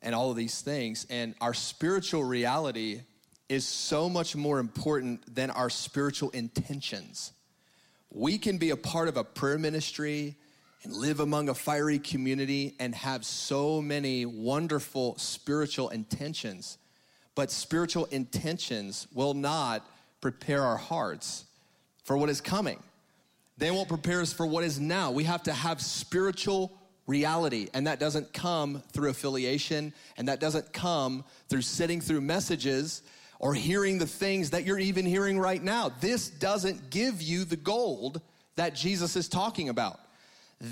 S2: and all of these things. And our spiritual reality is so much more important than our spiritual intentions. We can be a part of a prayer ministry and live among a fiery community and have so many wonderful spiritual intentions, but spiritual intentions will not prepare our hearts for what is coming. They won't prepare us for what is now. We have to have spiritual reality, and that doesn't come through affiliation, and that doesn't come through sitting through messages or hearing the things that you're even hearing right now. This doesn't give you the gold that Jesus is talking about.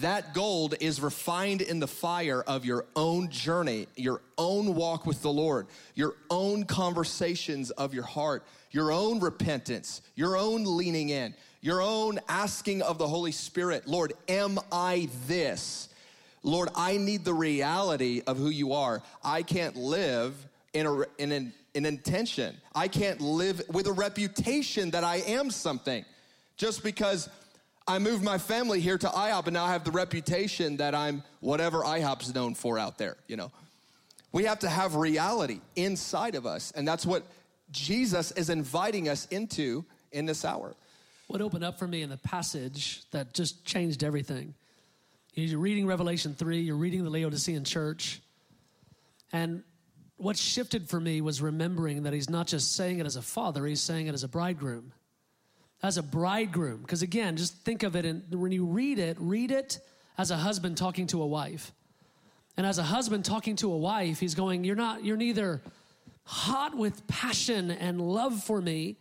S2: That gold is refined in the fire of your own journey, your own walk with the Lord, your own conversations of your heart, your own repentance, your own leaning in, your own asking of the Holy Spirit Lord, am I this? Lord, I need the reality of who you are. I can't live in, a, in an, an intention. I can't live with a reputation that I am something just because I moved my family here to IHOP and now I have the reputation that I'm whatever IHOP's known for out there, you know. We have to have reality inside of us, and that's what Jesus is inviting us into in this hour
S3: what opened up for me in the passage that just changed everything. You're reading Revelation 3, you're reading the Laodicean church, and what shifted for me was remembering that he's not just saying it as a father, he's saying it as a bridegroom. As a bridegroom. Because again, just think of it, and when you read it, read it as a husband talking to a wife. And as a husband talking to a wife, he's going, You're not, you're neither hot with passion and love for me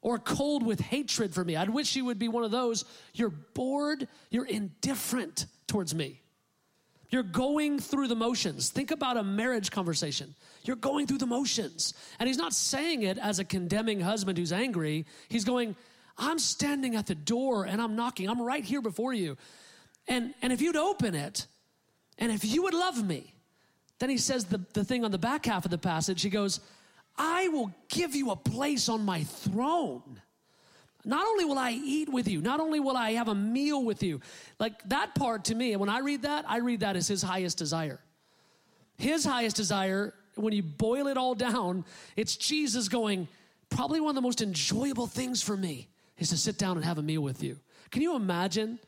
S3: or cold with hatred for me. I'd wish you would be one of those. You're bored, you're indifferent towards me. You're going through the motions. Think about a marriage conversation. You're going through the motions. And he's not saying it as a condemning husband who's angry. He's going, I'm standing at the door and I'm knocking. I'm right here before you. And, and if you'd open it, and if you would love me, then he says the, the thing on the back half of the passage. He goes, I will give you a place on my throne. Not only will I eat with you, not only will I have a meal with you, like that part to me, when I read that, I read that as his highest desire. His highest desire, when you boil it all down, it's Jesus going, probably one of the most enjoyable things for me is to sit down and have a meal with you. Can you imagine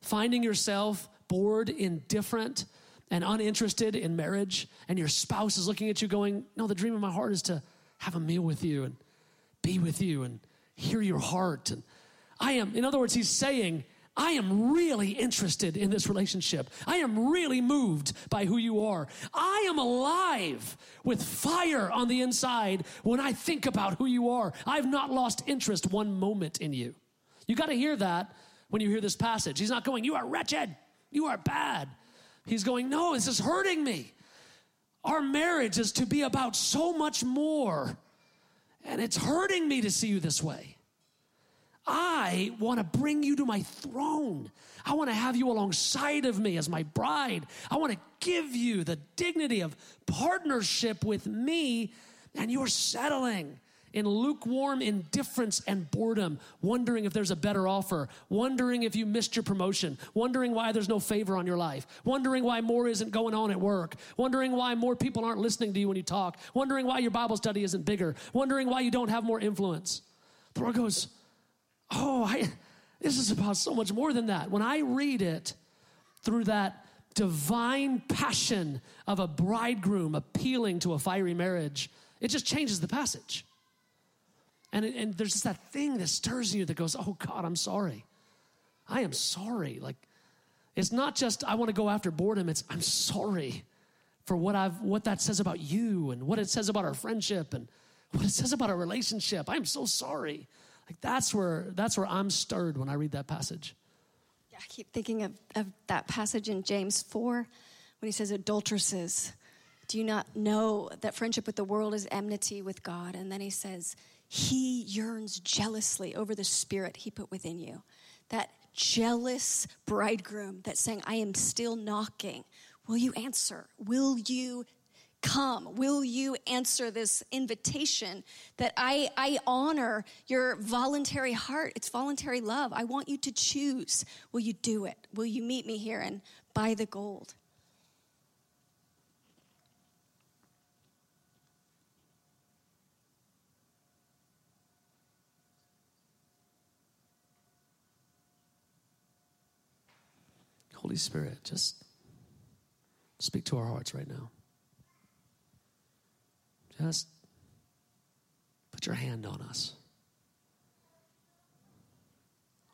S3: finding yourself bored, indifferent, and uninterested in marriage, and your spouse is looking at you going, No, the dream of my heart is to have a meal with you and be with you and hear your heart. And I am, in other words, he's saying, I am really interested in this relationship. I am really moved by who you are. I am alive with fire on the inside when I think about who you are. I've not lost interest one moment in you. You got to hear that when you hear this passage. He's not going, You are wretched, you are bad. He's going, No, this is hurting me. Our marriage is to be about so much more, and it's hurting me to see you this way. I want to bring you to my throne. I want to have you alongside of me as my bride. I want to give you the dignity of partnership with me, and you're settling in lukewarm indifference and boredom, wondering if there's a better offer, wondering if you missed your promotion, wondering why there's no favor on your life, wondering why more isn't going on at work, wondering why more people aren't listening to you when you talk, wondering why your Bible study isn't bigger, wondering why you don't have more influence. The Lord goes, oh, I, this is about so much more than that. When I read it through that divine passion of a bridegroom appealing to a fiery marriage, it just changes the passage. And, and there's just that thing that stirs you that goes, oh God, I'm sorry. I am sorry. Like, it's not just I want to go after boredom, it's I'm sorry for what I've what that says about you and what it says about our friendship and what it says about our relationship. I'm so sorry. Like that's where that's where I'm stirred when I read that passage.
S4: Yeah, I keep thinking of, of that passage in James 4 when he says, Adulteresses, do you not know that friendship with the world is enmity with God? And then he says, He yearns jealously over the spirit he put within you. That jealous bridegroom that's saying, I am still knocking. Will you answer? Will you come? Will you answer this invitation that I, I honor your voluntary heart? It's voluntary love. I want you to choose. Will you do it? Will you meet me here and buy the gold?
S3: Holy Spirit, just speak to our hearts right now. Just put your hand on us.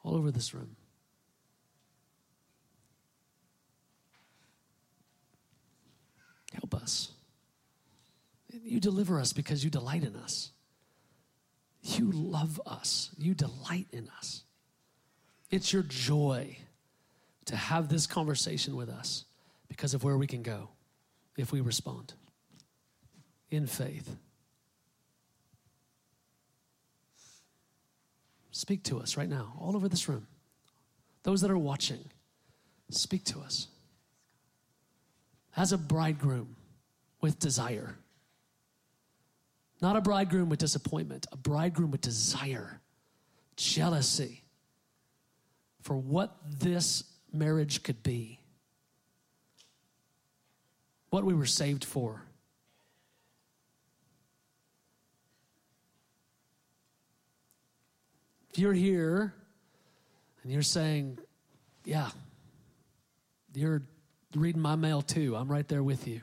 S3: All over this room. Help us. You deliver us because you delight in us. You love us. You delight in us. It's your joy to have this conversation with us because of where we can go if we respond in faith. Speak to us right now, all over this room. Those that are watching, speak to us. As a bridegroom with desire, not a bridegroom with disappointment, a bridegroom with desire, jealousy for what this marriage could be, what we were saved for. If you're here and you're saying, Yeah, you're reading my mail too, I'm right there with you.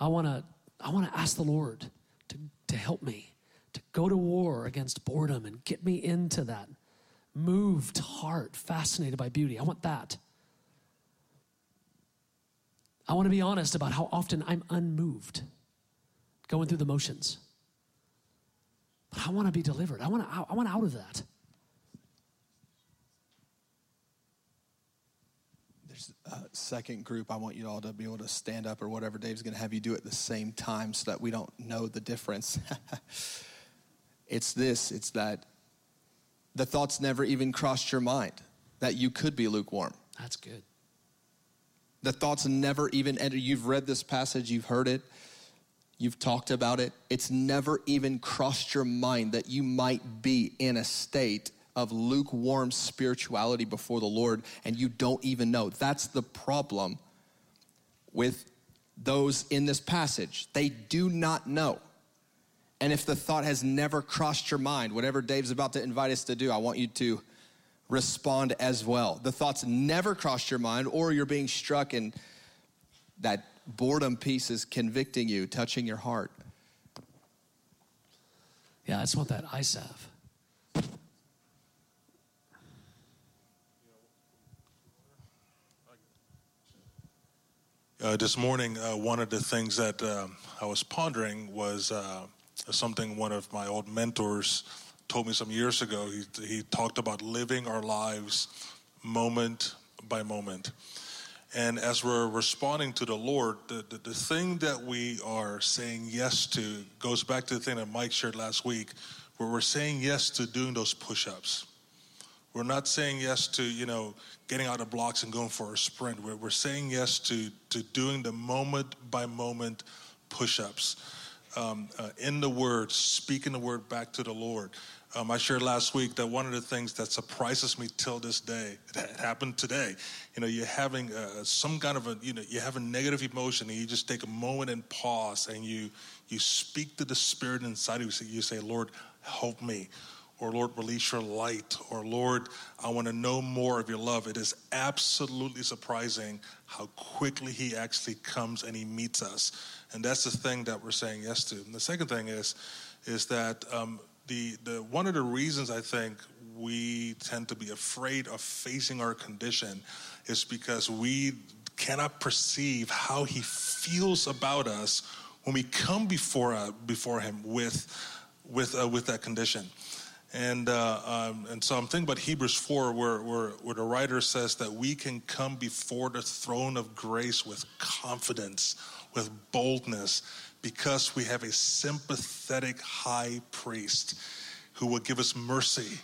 S3: I want to I want to ask the Lord to, to help me to go to war against boredom and get me into that moved heart, fascinated by beauty. I want that. I want to be honest about how often I'm unmoved, going through the motions. But I want to be delivered. I want, to, I want out of that.
S2: There's a second group. I want you all to be able to stand up or whatever Dave's going to have you do at the same time so that we don't know the difference. it's this it's that the thoughts never even crossed your mind that you could be lukewarm.
S3: That's good.
S2: The thoughts never even entered. You've read this passage, you've heard it. You've talked about it. It's never even crossed your mind that you might be in a state of lukewarm spirituality before the Lord and you don't even know. That's the problem with those in this passage. They do not know. And if the thought has never crossed your mind, whatever Dave's about to invite us to do, I want you to respond as well. The thoughts never crossed your mind, or you're being struck and that boredom piece is convicting you, touching your heart.
S3: Yeah, I just want that eye salve.
S5: Uh, this morning, uh, one of the things that uh, I was pondering was uh, something one of my old mentors told me some years ago. He, he talked about living our lives moment by moment. And as we're responding to the Lord, the, the, the, thing that we are saying yes to goes back to the thing that Mike shared last week, where we're saying yes to doing those push ups. We're not saying yes to, you know, getting out of blocks and going for a sprint. We're, we're saying yes to, to doing the moment by moment push ups. Um, uh, in the word, speaking the word back to the Lord. Um, I shared last week that one of the things that surprises me till this day, it happened today. You know, you're having uh, some kind of a, you know, you have a negative emotion and you just take a moment and pause and you, you speak to the spirit inside of you. You say, Lord, help me. Or Lord, release your light. Or Lord, I want to know more of your love. It is absolutely surprising how quickly he actually comes and he meets us. And that's the thing that we're saying yes to. And the second thing is, is that um, the, the one of the reasons I think we tend to be afraid of facing our condition is because we cannot perceive how he feels about us when we come before uh, before him with with uh, with that condition. And uh, um, and so I'm thinking about Hebrews four, where, where where the writer says that we can come before the throne of grace with confidence, with boldness, because we have a sympathetic high priest who will give us mercy.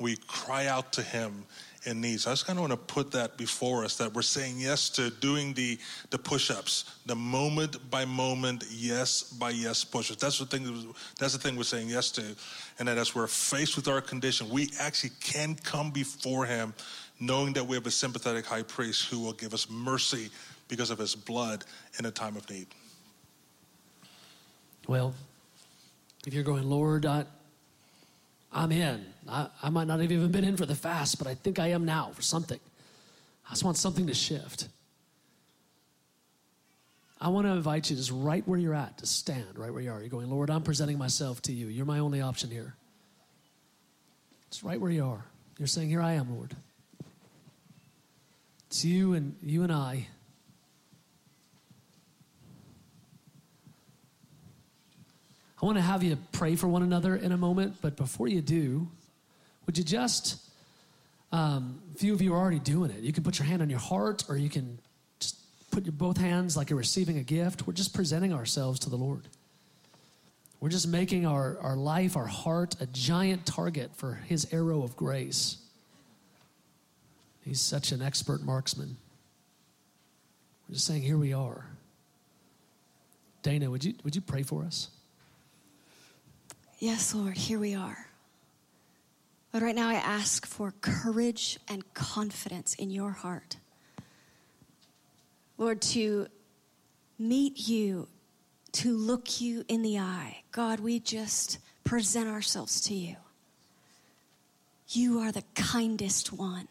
S5: We cry out to him in need. So I just kind of want to put that before us that we're saying yes to doing the, the push ups, the moment by moment, yes by yes push ups. That's the thing. That's the thing we're saying yes to, and that as we're faced with our condition, we actually can come before Him, knowing that we have a sympathetic high priest who will give us mercy because of His blood in a time of need.
S3: Well, if you're going, Lord, I, I'm in. I, I might not have even been in for the fast, but I think I am now for something. I just want something to shift. I want to invite you just right where you're at, to stand right where you are. You're going, Lord, I'm presenting myself to you. You're my only option here. It's right where you are. You're saying, Here I am, Lord. It's you and you and I. I want to have you pray for one another in a moment, but before you do, would you just, um, a few of you are already doing it. You can put your hand on your heart, or you can just put your both hands like you're receiving a gift. We're just presenting ourselves to the Lord. We're just making our, our life, our heart, a giant target for His arrow of grace. He's such an expert marksman. We're just saying, here we are. Dana, would you, would you pray for us?
S4: Yes, Lord, here we are. But right now I ask for courage and confidence in your heart. Lord, to meet you, to look you in the eye. God, we just present ourselves to you. You are the kindest one.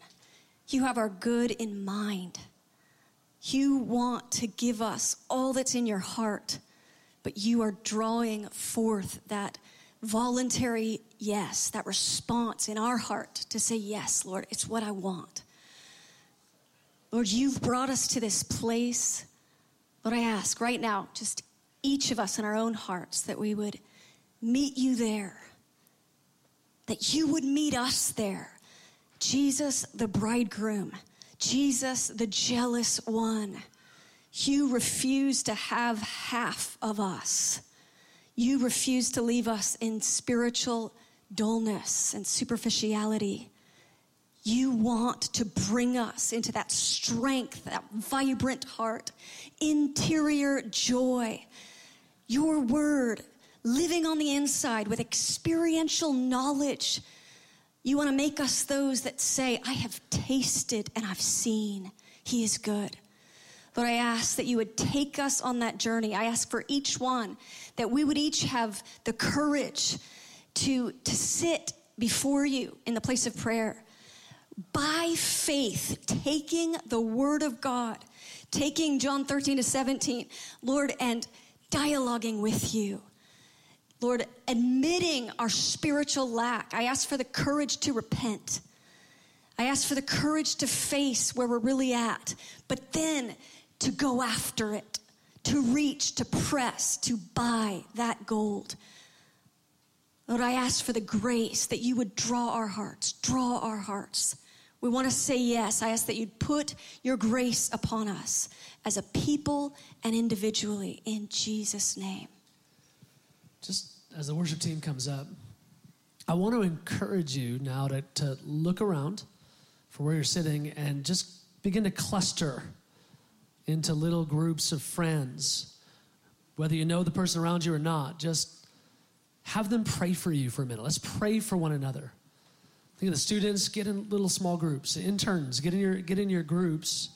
S4: You have our good in mind. You want to give us all that's in your heart, but you are drawing forth that voluntary yes, that response in our heart to say, Yes, Lord, it's what I want. Lord, you've brought us to this place. Lord, I ask right now, just each of us in our own hearts, that we would meet you there, that you would meet us there. Jesus, the bridegroom, Jesus, the jealous one. You refuse to have half of us. You refuse to leave us in spiritual dullness and superficiality. You want to bring us into that strength, that vibrant heart, interior joy. Your word living on the inside with experiential knowledge. You want to make us those that say, I have tasted and I've seen. He is good. Lord, I ask that you would take us on that journey. I ask for each one that we would each have the courage to, to sit before you in the place of prayer by faith, taking the word of God, taking John 13 to 17, Lord, and dialoguing with you. Lord, admitting our spiritual lack. I ask for the courage to repent. I ask for the courage to face where we're really at, but then to go after it, to reach, to press, to buy that gold. Lord, I ask for the grace that you would draw our hearts, draw our hearts. We want to say yes. I ask that you'd put your grace upon us as a people and individually in Jesus' name.
S3: Just as the worship team comes up, I want to encourage you now to, to look around for where you're sitting and just begin to cluster into little groups of friends. Whether you know the person around you or not, just have them pray for you for a minute. Let's pray for one another. Think of the students, get in little small groups. Interns, get in your get in your groups.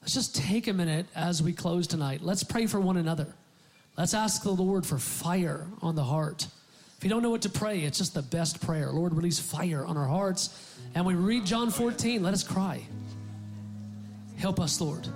S3: Let's just take a minute as we close tonight. Let's pray for one another. Let's ask the Lord for fire on the heart. If you don't know what to pray, it's just the best prayer. Lord, release fire on our hearts. And we read John 14. Let us cry. Help us, Lord.